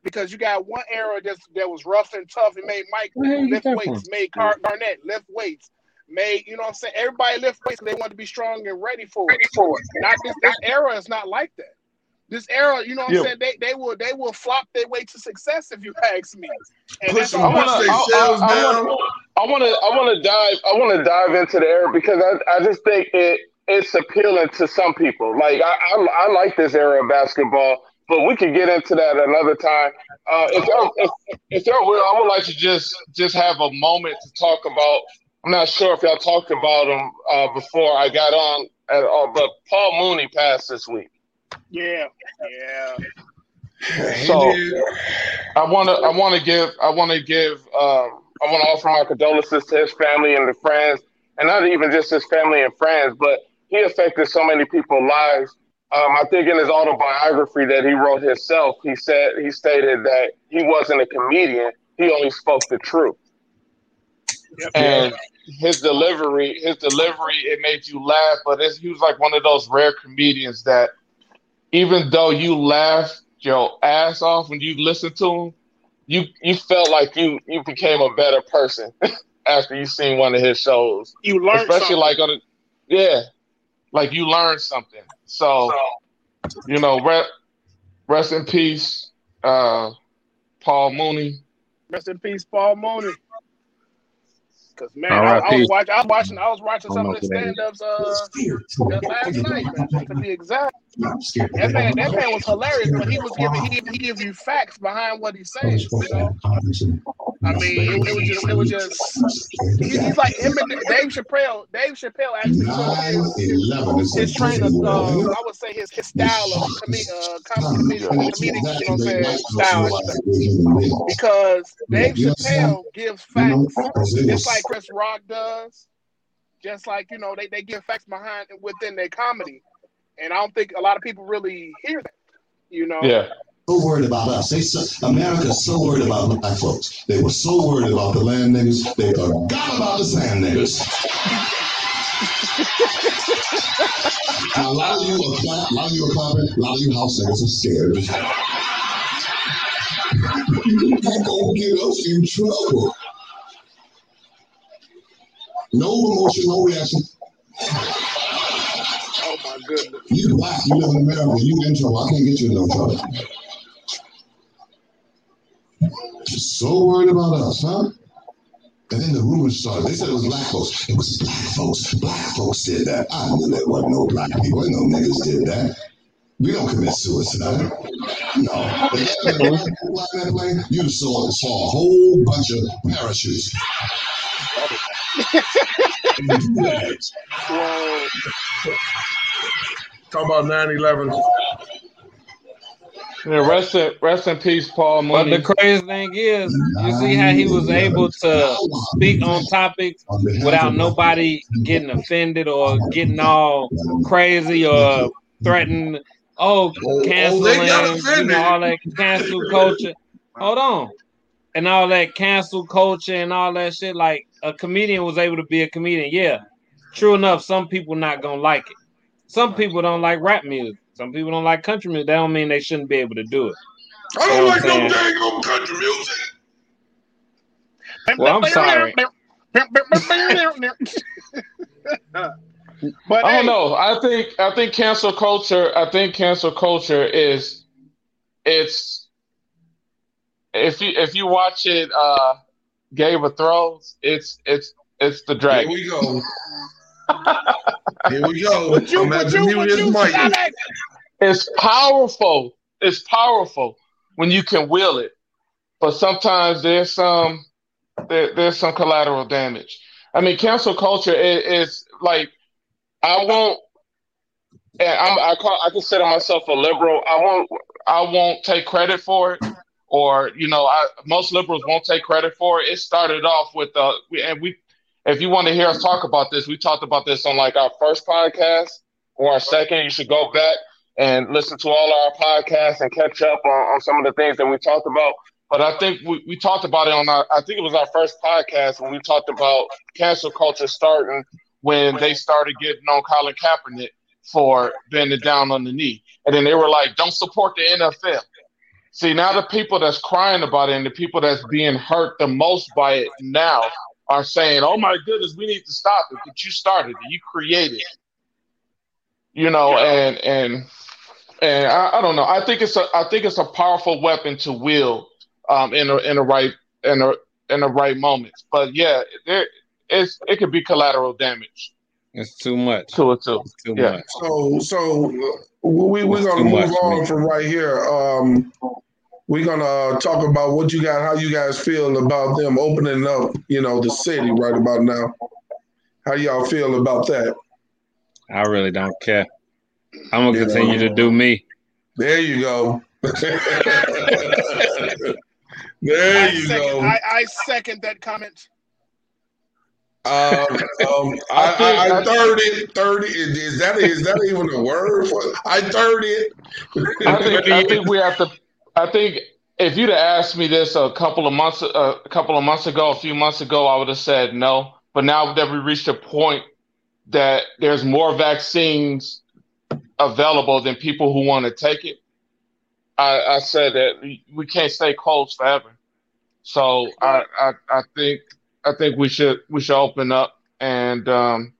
Speaker 3: Because you got one era that that was rough and tough. It made Mike
Speaker 2: Where you
Speaker 3: lift
Speaker 2: get that
Speaker 3: weights, made Car- Garnett lift weights, made you know what I'm saying. Everybody lift weights. They want to be strong and ready for it. For it. Not this this era is not like that. This era, you know what I'm
Speaker 4: Yeah.
Speaker 3: saying. They they will they will flop their way to success if you ask me. And
Speaker 1: Put
Speaker 3: that's
Speaker 1: some
Speaker 3: all
Speaker 4: I wanna-
Speaker 1: push
Speaker 3: saying.
Speaker 1: they
Speaker 4: I-
Speaker 1: shells
Speaker 4: I- I
Speaker 1: down.
Speaker 4: wanna- I want to I want to dive I want to dive into the era because I, I just think it it's appealing to some people. Like I, I I like this era of basketball, but we could get into that another time. Uh, if y'all if, if y'all will, I would like to just just have a moment to talk about. I'm not sure if y'all talked about him uh, before I got on at all, but Paul Mooney passed this week.
Speaker 3: Yeah, yeah.
Speaker 4: So- I want to. I want to give. I want to give. Um, I want to offer my condolences to his family and the friends, and not even just his family and friends, but he affected so many people's lives. Um, I think in his autobiography that he wrote himself, he said he stated that he wasn't a comedian; he only spoke the truth.
Speaker 3: Yep.
Speaker 4: And his delivery, his delivery, it made you laugh, but it's, he was like one of those rare comedians that, even though you laughed your ass off when you listened to him, you you felt like you you became a better person after you seen one of his shows,
Speaker 3: You learned
Speaker 4: especially
Speaker 3: something.
Speaker 4: like on a yeah, like you learned something. So you know, rest, rest in peace, uh, Paul Mooney.
Speaker 3: Rest in peace, Paul Mooney. Cause man, I, I was watching, I was watching, I was watching some of the
Speaker 2: know
Speaker 3: stand-ups uh just last night, man, to be exact. That
Speaker 5: That
Speaker 3: man, that man was hilarious, but he was giving, he he give you facts behind what he's saying. You know, I mean, it, it was just, it was just, he, he's like him and Dave Chappelle. Dave Chappelle actually took his, his train of, uh, I would say his his style of uh, com- comedic, comedic, you know what I'm saying, style, I should say. because Dave Chappelle gives facts just like Chris Rock does, just like you know they, they give facts behind within their comedy, and I don't think a lot of people really hear that. You know,
Speaker 4: Yeah.
Speaker 5: so worried about us. They so, America's so worried about black folks. They were so worried about the land niggas. They forgot about the sand niggas. Now, a lot of you are clap, a lot of you are clapping, a lot of you house niggas are scared. you gonna get us in trouble. No emotion, no reaction.
Speaker 3: Oh my goodness.
Speaker 5: You black, you live in America, you in trouble. I can't get you in no trouble. So worried about us, huh? And then the rumors started. They said it was black folks. It was black folks. Black folks did that. I knew there wasn't no black people. No niggas did that. We don't commit suicide. No. If that was black people flying that plane, you saw, saw a whole bunch of parachutes.
Speaker 3: Whoa.
Speaker 1: Talk about 9-11.
Speaker 4: Yeah, rest in rest in peace, Paul
Speaker 2: But the crazy thing is, you see how he was able to speak on topics without nobody getting offended or getting all crazy or threatened. Oh,
Speaker 1: Oh, oh
Speaker 2: canceling, you
Speaker 1: offended.
Speaker 2: know, all that cancel culture. Hold on. And all that cancel culture and all that shit. Like a comedian was able to be a comedian. Yeah. True enough, some people not gonna like it. Some people don't like rap music. Some people don't like country music. That don't mean they shouldn't be able to do it.
Speaker 1: I don't
Speaker 2: know
Speaker 1: like
Speaker 2: what
Speaker 1: no
Speaker 2: I'm
Speaker 1: dang old country music.
Speaker 2: Well, I'm sorry.
Speaker 3: but
Speaker 4: I don't know. I think I think cancel culture. I think cancel culture is it's if you if you watch it, uh, Game of Thrones, it's it's it's the
Speaker 1: Here we go. Here we go.
Speaker 3: Would you, would you, would you,
Speaker 1: mic.
Speaker 3: Alex?
Speaker 4: It's powerful. It's powerful when you can will it, but sometimes there's some there, there's some collateral damage. I mean, cancel culture is, is like I won't. And I'm, I call I consider myself a liberal. I won't I won't take credit for it, or you know, I most liberals won't take credit for it. It started off with uh, and we. If you want to hear us talk about this, we talked about this on like our first podcast or our second. You should go back and listen to all our podcasts and catch up on, on some of the things that we talked about. But I think we, we talked about it on our, I think it was our first podcast when we talked about cancel culture starting when they started getting on Colin Kaepernick for bending down on the knee. And then they were like, don't support the NFL. See, now the people that's crying about it and the people that's being hurt the most by it now are saying, oh my goodness, we need to stop it. But you started it, you created it. You know, and, and, and I, I don't know. I think it's a I think it's a powerful weapon to wield um, in a in a right in a in the right moments. But yeah, there it's it could be collateral damage
Speaker 2: It's too much.
Speaker 4: to it too.
Speaker 2: It's too
Speaker 4: Yeah.
Speaker 2: much.
Speaker 1: So, so we we're gonna move
Speaker 2: much,
Speaker 1: on
Speaker 2: man.
Speaker 1: from right here. Um, we're gonna talk about what you got, how you guys feel about them opening up, you know, the city right about now. How y'all feel about that?
Speaker 2: I really don't care. I'm gonna
Speaker 1: Yeah.
Speaker 2: continue to do me.
Speaker 1: There you go. there
Speaker 3: I
Speaker 1: you
Speaker 3: second,
Speaker 1: go.
Speaker 3: I, I second that comment.
Speaker 1: Um, um, I, I, I third it. Third it. Is that is that even a word for? I third it.
Speaker 4: I think I think we have to. I think if you'd have asked me this a couple of months a couple of months ago, a few months ago, I would have said no. But now that we reached a point that there's more vaccines available than people who want to take it, I, I said that we, can't stay closed forever. So I, I I think I think we should we should open up and um,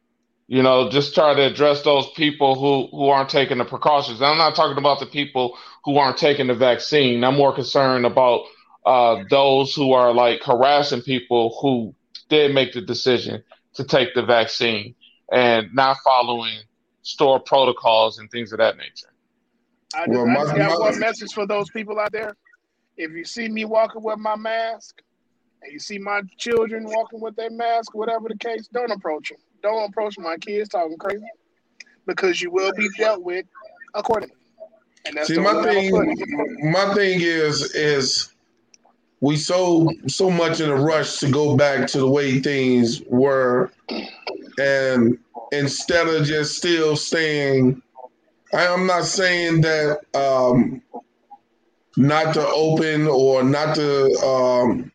Speaker 4: you know just try to address those people who who aren't taking the precautions. I'm not talking about the people who aren't taking the vaccine. I'm more concerned about uh, those who are like harassing people who did make the decision to take the vaccine and not following store protocols and things of that nature.
Speaker 3: I just,
Speaker 1: Well,
Speaker 3: I just got
Speaker 1: my-
Speaker 3: one message for those people out there. If you see me walking with my mask, and you see my children walking with their mask, whatever the case, don't approach them. Don't approach my kids talking crazy, because you will be dealt with accordingly.
Speaker 1: See, my
Speaker 3: way I'm gonna
Speaker 1: thing, my thing is, is we so so much in a rush to go back to the way things were, and instead of just still staying, I, I'm not saying that um, not to open or not to um,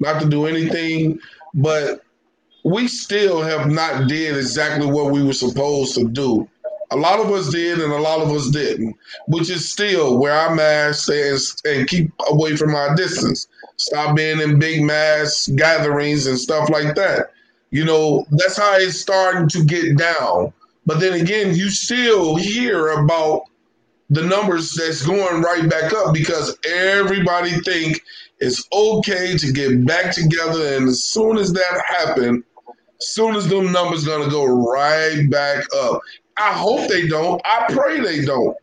Speaker 1: not to do anything, but we still have not did exactly what we were supposed to do. A lot of us did, and a lot of us didn't. Which is still wear our masks and, and keep away from our distance. Stop being in big mass gatherings and stuff like that. You know, that's how it's starting to get down. But then again, you still hear about the numbers that's going right back up because everybody think it's okay to get back together. And as soon as that happens, soon as them numbers gonna go right back up. I hope they don't. I pray they don't.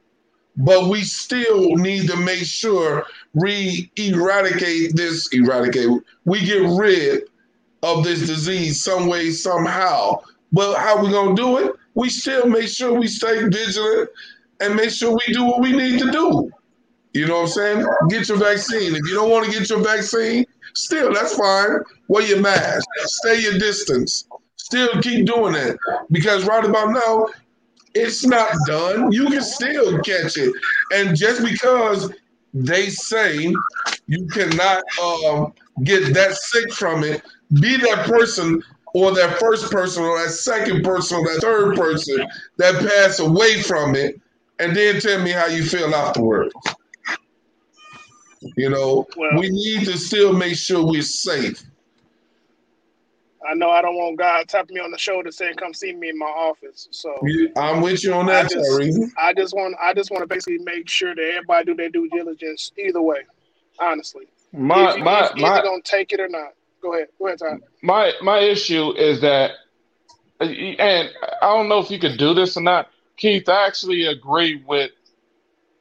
Speaker 1: But we still need to make sure we eradicate this, eradicate, we get rid of this disease some way, somehow. But how we gonna do it? We still make sure we stay vigilant and make sure we do what we need to do. You know what I'm saying? Get your vaccine. If you don't want to get your vaccine, still that's fine. Wear your mask. Stay your distance. Still keep doing that because right about now, it's not done. You can still catch it, and just because they say you cannot um, get that sick from it, be that person or that first person or that second person or that third person that passed away from it, and then tell me how you feel afterwards. You know, well, we need to still make sure we're safe.
Speaker 3: I know I don't want God tapping me on the shoulder saying, "Come see me in my office." So
Speaker 1: I'm with you on that,
Speaker 3: I just, I just want, I just want to basically make sure that everybody do their due diligence either way. Honestly,
Speaker 4: my
Speaker 3: if,
Speaker 4: my
Speaker 3: if,
Speaker 4: my
Speaker 3: gonna take it or not. Go ahead, go ahead, Tom.
Speaker 4: My my issue is that, and I don't know if you could do this or not, Keith. I actually agree with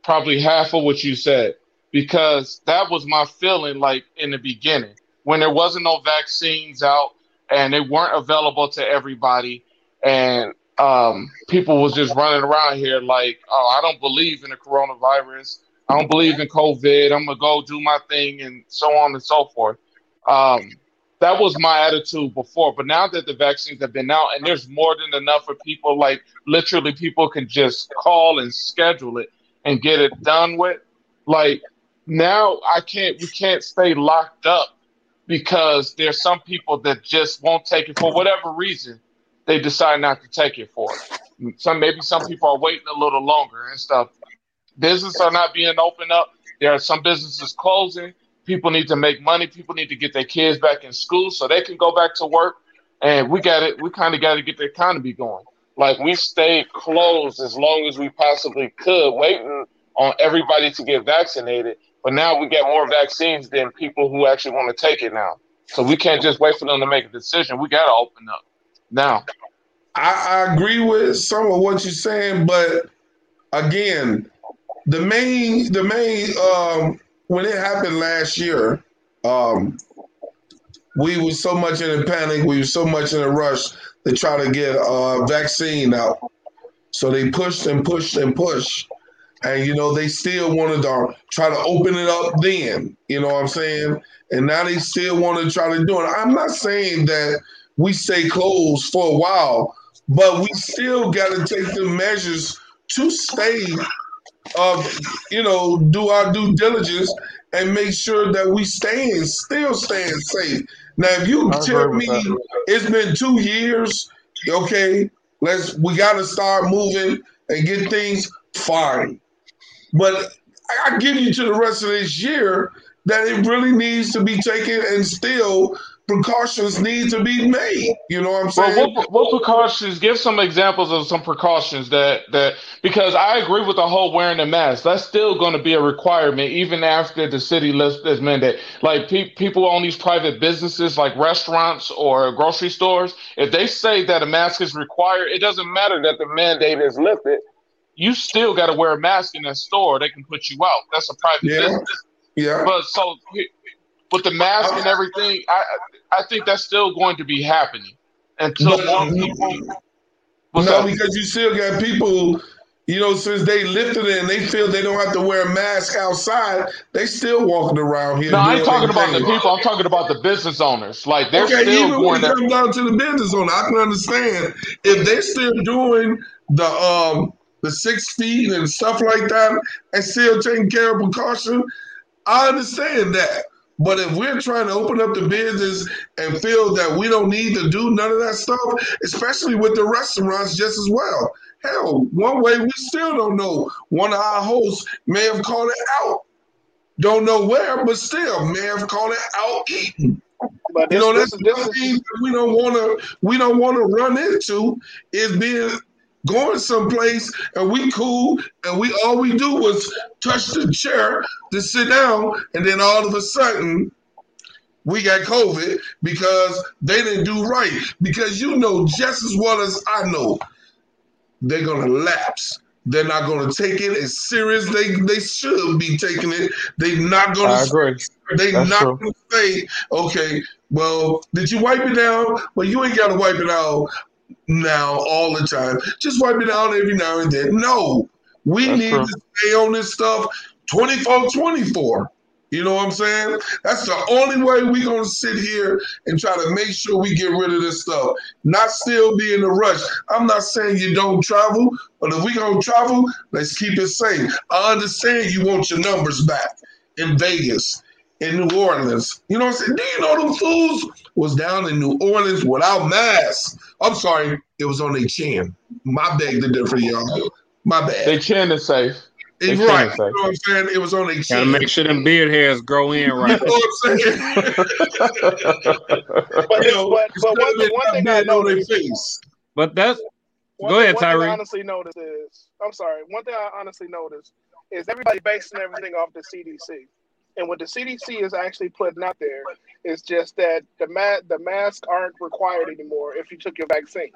Speaker 4: probably half of what you said because that was my feeling like in the beginning when there wasn't no vaccines out and they weren't available to everybody. And um, people was just running around here like oh i don't believe in the coronavirus. I don't believe in covid. I'm gonna go do my thing and so on and so forth. Um, that was my attitude before. But now that the vaccines have been out and there's more than enough for people like literally people can just call and schedule it and get it done with like now I can't we can't stay locked up because there's some people that just won't take it for whatever reason they decide not to take it for. Some maybe some people are waiting a little longer and stuff. Business are not being opened up. There are some businesses closing. People need to make money. People need to get their kids back in school so they can go back to work. And we got it. We kind of got to get the economy going. Like we stayed closed as long as we possibly could, waiting on everybody to get vaccinated. But now we get more vaccines than people who actually want to take it now. So we can't just wait for them to make a decision. We got to open up now.
Speaker 1: I, I agree with some of what you're saying, but again, the main the main um, when it happened last year, um, we were so much in a panic, we were so much in a rush to try to get a vaccine out. So they pushed and pushed and pushed and you know they still wanted to try to open it up then you know what i'm saying? And now they still want to try to do it. I'm not saying that we stay closed for a while but we still got to take the measures to stay uh, you know do our due diligence and make sure that we staying still staying safe. Now if you tell me it's been two years okay let's we got to start moving and get things fine but I give you to the rest of this year that it really needs to be taken and still precautions need to be made. You know what I'm saying?
Speaker 4: Well, what, what, precautions? Give some examples of some precautions that that because I agree with the whole wearing a mask. That's still going to be a requirement even after the city lifts this mandate. Like pe- people own these private businesses, like restaurants or grocery stores. If they say that a mask is required, it doesn't matter that the mandate is lifted you still got to wear a mask in that store. They can put you out. That's a private
Speaker 1: yeah.
Speaker 4: business.
Speaker 1: Yeah.
Speaker 4: But so with the mask and everything, I I think that's still going to be happening until but, more people.
Speaker 1: No, because you still got people. You know, since they lifted it and they feel they don't have to wear a mask outside, they still walking around here.
Speaker 4: No, I ain't talking about the people. I'm talking about the business owners. Like they're okay, still
Speaker 1: even when it comes down to the business owner, I can understand if they're still doing the um the six feet and stuff like that, and still taking care of precaution. I understand that. But if we're trying to open up the business and feel that we don't need to do none of that stuff, especially with the restaurants just as well. Hell, one way we still don't know. One of our hosts may have called it out. Don't know where, but still may have called it out eating.
Speaker 3: But
Speaker 1: You
Speaker 3: this,
Speaker 1: know, that's
Speaker 3: the
Speaker 1: thing that we don't want to we don't want to run into is being going someplace and we cool and we all we do was touch the chair to sit down and then all of a sudden we got COVID because they didn't do right. Because you know just as well as I know, they're gonna lapse. They're not gonna take it as serious they they should be taking it. They're not gonna
Speaker 4: I agree.
Speaker 1: they
Speaker 4: That's
Speaker 1: not
Speaker 4: true.
Speaker 1: gonna say, okay, well, did you wipe it down? Well, you ain't gotta wipe it out now all the time. Just wipe it out every now and then. No, we
Speaker 4: That's
Speaker 1: need
Speaker 4: true.
Speaker 1: to stay on this stuff 24 24. You know what I'm saying? That's the only way we're gonna sit here and try to make sure we get rid of this stuff. Not still be in a rush. I'm not saying you don't travel, but if we're gonna travel, let's keep it safe. I understand you want your numbers back in Vegas, in New Orleans. You know what I'm saying? Do you know them fools was down in New Orleans without masks? I'm sorry, it was on their chin. My beg to differ, y'all. My bad.
Speaker 4: They chin is safe.
Speaker 1: It's
Speaker 4: chin
Speaker 1: right. You know what I'm saying? It was on their
Speaker 2: Gotta make sure them beard hairs grow in
Speaker 1: You
Speaker 2: right.
Speaker 1: know what I'm saying?
Speaker 3: but,
Speaker 1: you know,
Speaker 3: but, but
Speaker 1: instead
Speaker 3: one, one thing I
Speaker 1: being on their
Speaker 3: noticed,
Speaker 1: face.
Speaker 2: But that's
Speaker 3: one
Speaker 2: Go
Speaker 3: thing,
Speaker 2: ahead,
Speaker 3: one thing I
Speaker 2: Tyree.
Speaker 3: honestly noticed is, I'm sorry, one thing I honestly noticed is everybody basing everything off the CDC. And what the CDC is actually putting out there is just that the ma- the masks aren't required anymore if you took your vaccine.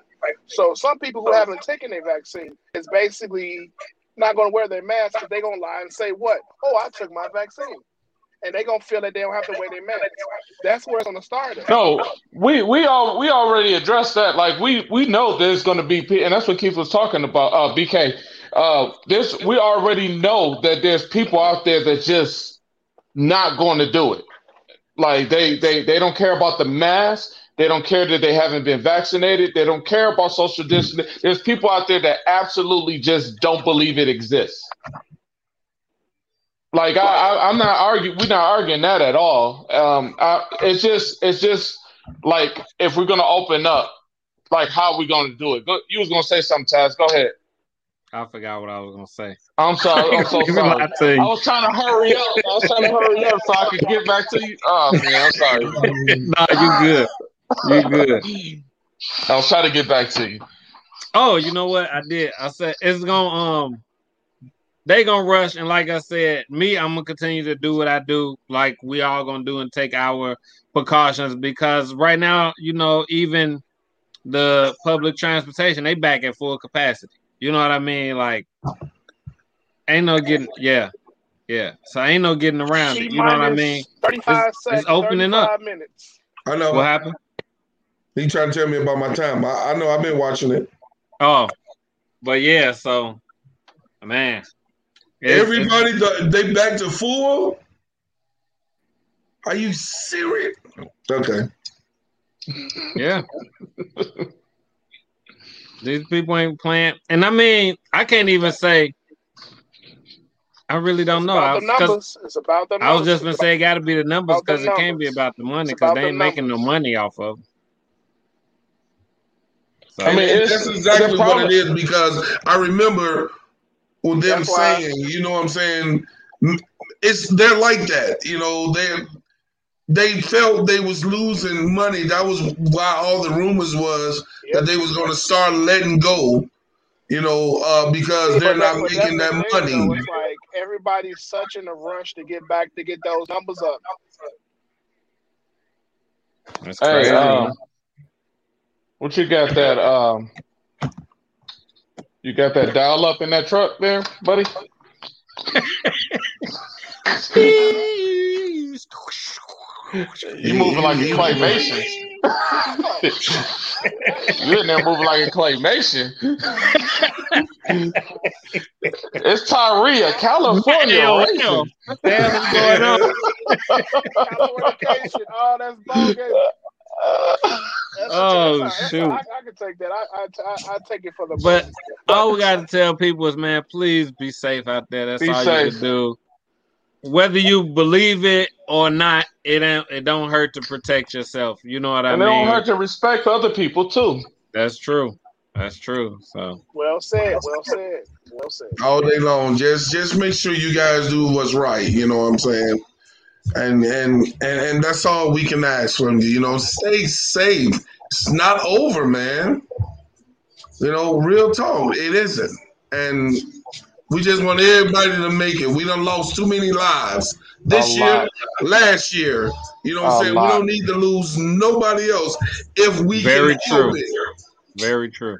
Speaker 3: So some people who haven't taken a vaccine is basically not going to wear their mask they're going to lie and say, "What? Oh, I took my vaccine," and they're to feel that they don't have to wear their mask. That's where it's to start. At.
Speaker 4: No, we we all we already addressed that. Like we we know there's to be, and that's what Keith was talking about. Uh, BK, uh, this we already know that there's people out there that just not going to do it. Like they they they don't care about the mask. They don't care that they haven't been vaccinated. They don't care about social distancing. There's people out there that absolutely just don't believe it exists. Like I, I I'm not arguing. We're not arguing that at all. Um, I, it's just it's just like if we're gonna open up, like how are we gonna do it? Go, you was gonna say something, Taz. Go ahead.
Speaker 2: I forgot what I was gonna say.
Speaker 4: I'm sorry. I'm so sorry. I was trying to hurry up. I was trying to hurry up so I could get back to you. Oh man, I'm sorry.
Speaker 2: nah, you good. You good.
Speaker 4: I was trying to get back to you.
Speaker 2: Oh, you know what? I did. I said it's gonna um they gonna rush and like I said, me, I'm gonna continue to do what I do, like we all gonna do and take our precautions because right now, you know, even the public transportation, they back at full capacity. You know what I mean? Like ain't no getting yeah. Yeah. So ain't no getting around it. You know what I mean?
Speaker 3: 35
Speaker 2: It's-
Speaker 3: seconds,
Speaker 2: it's opening up.
Speaker 3: 35 minutes.
Speaker 1: I know.
Speaker 2: What happened?
Speaker 1: He trying to tell me about my time. I, I know. I've been watching it.
Speaker 2: Oh, but yeah, so man. it's- it's-
Speaker 1: Everybody, th- they back to full. Are you serious? Okay.
Speaker 2: Yeah. These people ain't playing. And I mean, I can't even say I really don't
Speaker 3: It's
Speaker 2: know.
Speaker 3: about
Speaker 2: I,
Speaker 3: the
Speaker 2: 'cause
Speaker 3: numbers. It's about the numbers.
Speaker 2: I was just gonna
Speaker 3: It's
Speaker 2: say it gotta be the numbers because it can't be about the money because
Speaker 3: about
Speaker 2: they
Speaker 3: the
Speaker 2: ain't making no money off of it. So,
Speaker 4: I mean, it's-
Speaker 1: that's exactly
Speaker 4: the
Speaker 1: what it is because I remember with them
Speaker 3: That's why-
Speaker 1: saying, you know what I'm saying? It's they're like that, you know. They they felt they was losing money. That was why all the rumors was
Speaker 3: Yep.
Speaker 1: that they was going to start letting go, you know, uh, because they're not
Speaker 3: that-
Speaker 1: making that
Speaker 3: the thing, though.
Speaker 1: money.
Speaker 3: It's like everybody's such in a rush to get back to get those numbers up.
Speaker 2: that's
Speaker 4: Hey,
Speaker 2: crazy.
Speaker 4: um, what you got that? Um, you got that dial up in that truck there, buddy? You moving like a claymation. you in there moving like a claymation. it's Tyria, California.
Speaker 2: Hell,
Speaker 4: racing.
Speaker 2: What the hell is going on?
Speaker 3: Oh, that's bogus. That's
Speaker 2: Oh,
Speaker 3: that's that's
Speaker 2: shoot.
Speaker 3: I, I can take that. I, I, I, I take it for the.
Speaker 2: But all we got to tell people is, man, please be safe out there. That's
Speaker 4: Be
Speaker 2: all you
Speaker 4: safe.
Speaker 2: can do. Whether you believe it or not, it don't it don't hurt to protect yourself. You know what I
Speaker 4: and
Speaker 2: mean?
Speaker 4: it don't hurt to respect other people too.
Speaker 2: That's true. That's true. So
Speaker 3: Well said. Well said. Well said.
Speaker 1: all day long. Just just make sure you guys do what's right. You know what I'm saying? And and and and that's all we can ask from you. You know, stay safe. It's not over, man. You know, real talk. It isn't. And we just want everybody to make it. We done lost too many lives this
Speaker 4: A
Speaker 1: year,
Speaker 4: lot.
Speaker 1: last year. You know what I'm saying?
Speaker 4: lot.
Speaker 1: We don't need to lose nobody else if we
Speaker 2: Very
Speaker 1: can help
Speaker 2: true.
Speaker 1: it.
Speaker 2: very true.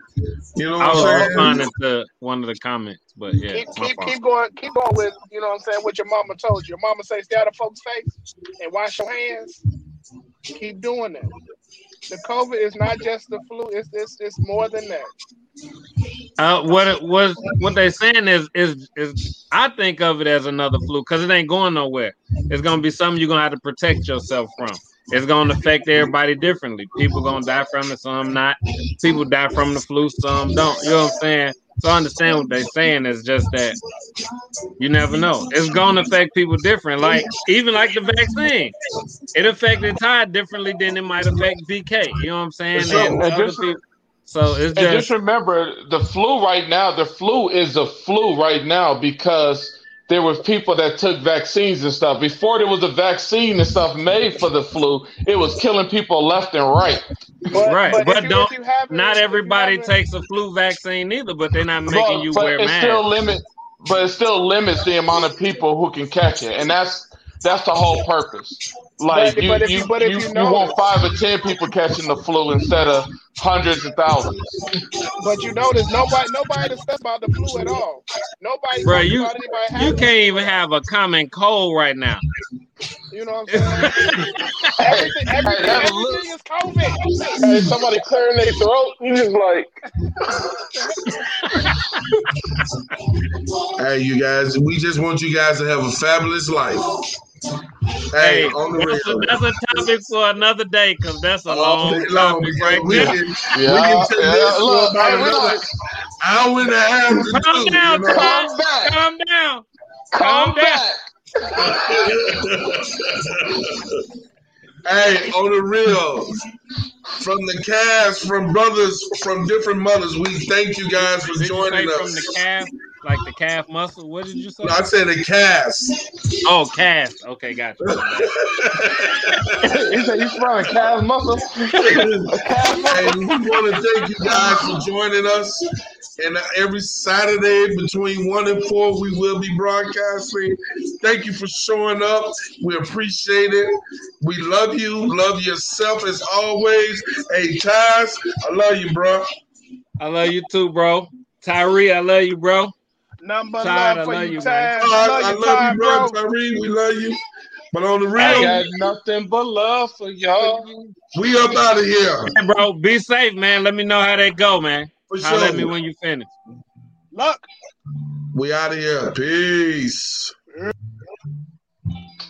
Speaker 1: You know
Speaker 2: I
Speaker 1: what
Speaker 2: was
Speaker 1: I'm saying?
Speaker 2: responding to one of the comments, but yeah,
Speaker 3: keep keep keep going keep going with you know what I'm saying what your mama told you. Your mama say stay out of folks' face and wash your hands. Keep doing that. The COVID is not just the flu, it's it's, it's more than that.
Speaker 2: Uh, what it was, what they saying is, is, is I think of it as another flu because it ain't going nowhere. It's gonna be something you're gonna have to protect yourself from. It's gonna affect everybody differently. People gonna die from it, some not. People die from the flu, some don't. You know what I'm saying? So I understand what they're saying is just that you never know. It's gonna affect people different. Like even like the vaccine, it affected Ty differently than it might affect BK. You know what I'm saying?
Speaker 1: Sure.
Speaker 2: And
Speaker 4: And just-
Speaker 2: people. So it's
Speaker 4: And just
Speaker 2: just
Speaker 4: remember, the flu right now, the flu is a flu right now because there were people that took vaccines and stuff. Before there was a vaccine and stuff made for the flu, it was killing people left and right.
Speaker 3: But,
Speaker 2: Right,
Speaker 3: but,
Speaker 2: but don't-
Speaker 3: if haven't-
Speaker 2: not
Speaker 3: if you
Speaker 2: everybody takes a flu vaccine either, but they're not making
Speaker 4: But,
Speaker 2: you
Speaker 4: but
Speaker 2: wear
Speaker 4: it
Speaker 2: masks.
Speaker 4: still limit, but it still limits the amount of people who can catch it, and that's that's the whole purpose. Like
Speaker 3: But-
Speaker 4: you,
Speaker 3: but if
Speaker 4: you,
Speaker 3: you- but if
Speaker 4: you,
Speaker 3: you
Speaker 4: you
Speaker 3: know-
Speaker 4: want five or ten people catching the flu instead of hundreds of thousands.
Speaker 3: But you notice nobody nobody discuss about the flu at all. Nobody
Speaker 2: Bruh,
Speaker 3: talks
Speaker 2: you-
Speaker 3: about anybody
Speaker 2: You can't
Speaker 3: it.
Speaker 2: even have a common cold right now.
Speaker 3: You know what I'm saying? everything, everything,
Speaker 4: that
Speaker 3: everything
Speaker 4: look-
Speaker 3: is COVID.
Speaker 4: Hey, somebody clearing their throat, you just like
Speaker 1: Hey, you guys, we just want you guys to have a fabulous life. Hey,
Speaker 2: Hey,
Speaker 1: on the
Speaker 2: that's a, that's a topic for another day because that's a
Speaker 1: All
Speaker 2: long
Speaker 1: long,
Speaker 2: topic
Speaker 1: because
Speaker 2: right
Speaker 1: we
Speaker 2: there.
Speaker 1: can, we
Speaker 4: yeah,
Speaker 1: can take
Speaker 4: yeah.
Speaker 1: this for
Speaker 4: Look,
Speaker 1: about
Speaker 4: hey,
Speaker 1: another
Speaker 4: like,
Speaker 1: hour and a half
Speaker 2: Calm
Speaker 1: do.
Speaker 2: down,
Speaker 1: you know?
Speaker 2: Tom.
Speaker 4: calm back,
Speaker 2: Calm down.
Speaker 4: calm
Speaker 2: Calm down.
Speaker 4: back.
Speaker 1: Hey, on the real, from the cast, from brothers from different mothers, we thank you guys for
Speaker 2: Did you say
Speaker 1: joining
Speaker 2: from
Speaker 1: us.
Speaker 2: the calf, like the calf muscle? What did you say?
Speaker 1: No, I said the cast.
Speaker 2: Oh, calf. Okay, got you.
Speaker 4: he said he's throwing calf muscle. calf muscle.
Speaker 1: and we want to thank you guys for joining us. And every Saturday between one and four, we will be broadcasting. Thank you for showing up. We appreciate it. We love you. Love yourself as always. Hey, Taz, I love you, bro.
Speaker 2: I love you too, bro. Tyree, I love you, bro.
Speaker 3: Number
Speaker 2: Todd,
Speaker 3: love
Speaker 2: I
Speaker 3: for
Speaker 2: love
Speaker 3: you,
Speaker 2: you,
Speaker 3: Taz.
Speaker 2: man.
Speaker 1: I,
Speaker 3: Love
Speaker 1: I
Speaker 3: you,
Speaker 1: love
Speaker 3: Todd,
Speaker 1: you, bro.
Speaker 3: bro.
Speaker 1: Tyree, we love you. But on the real,
Speaker 4: I
Speaker 1: real,
Speaker 4: got nothing but love for y'all.
Speaker 1: we up out of here.
Speaker 2: Hey, bro, be safe, man. Let me know how that go, man.
Speaker 1: For
Speaker 2: Holler at me
Speaker 1: sure.
Speaker 2: when you finish.
Speaker 3: Look.
Speaker 1: We out of here. Peace.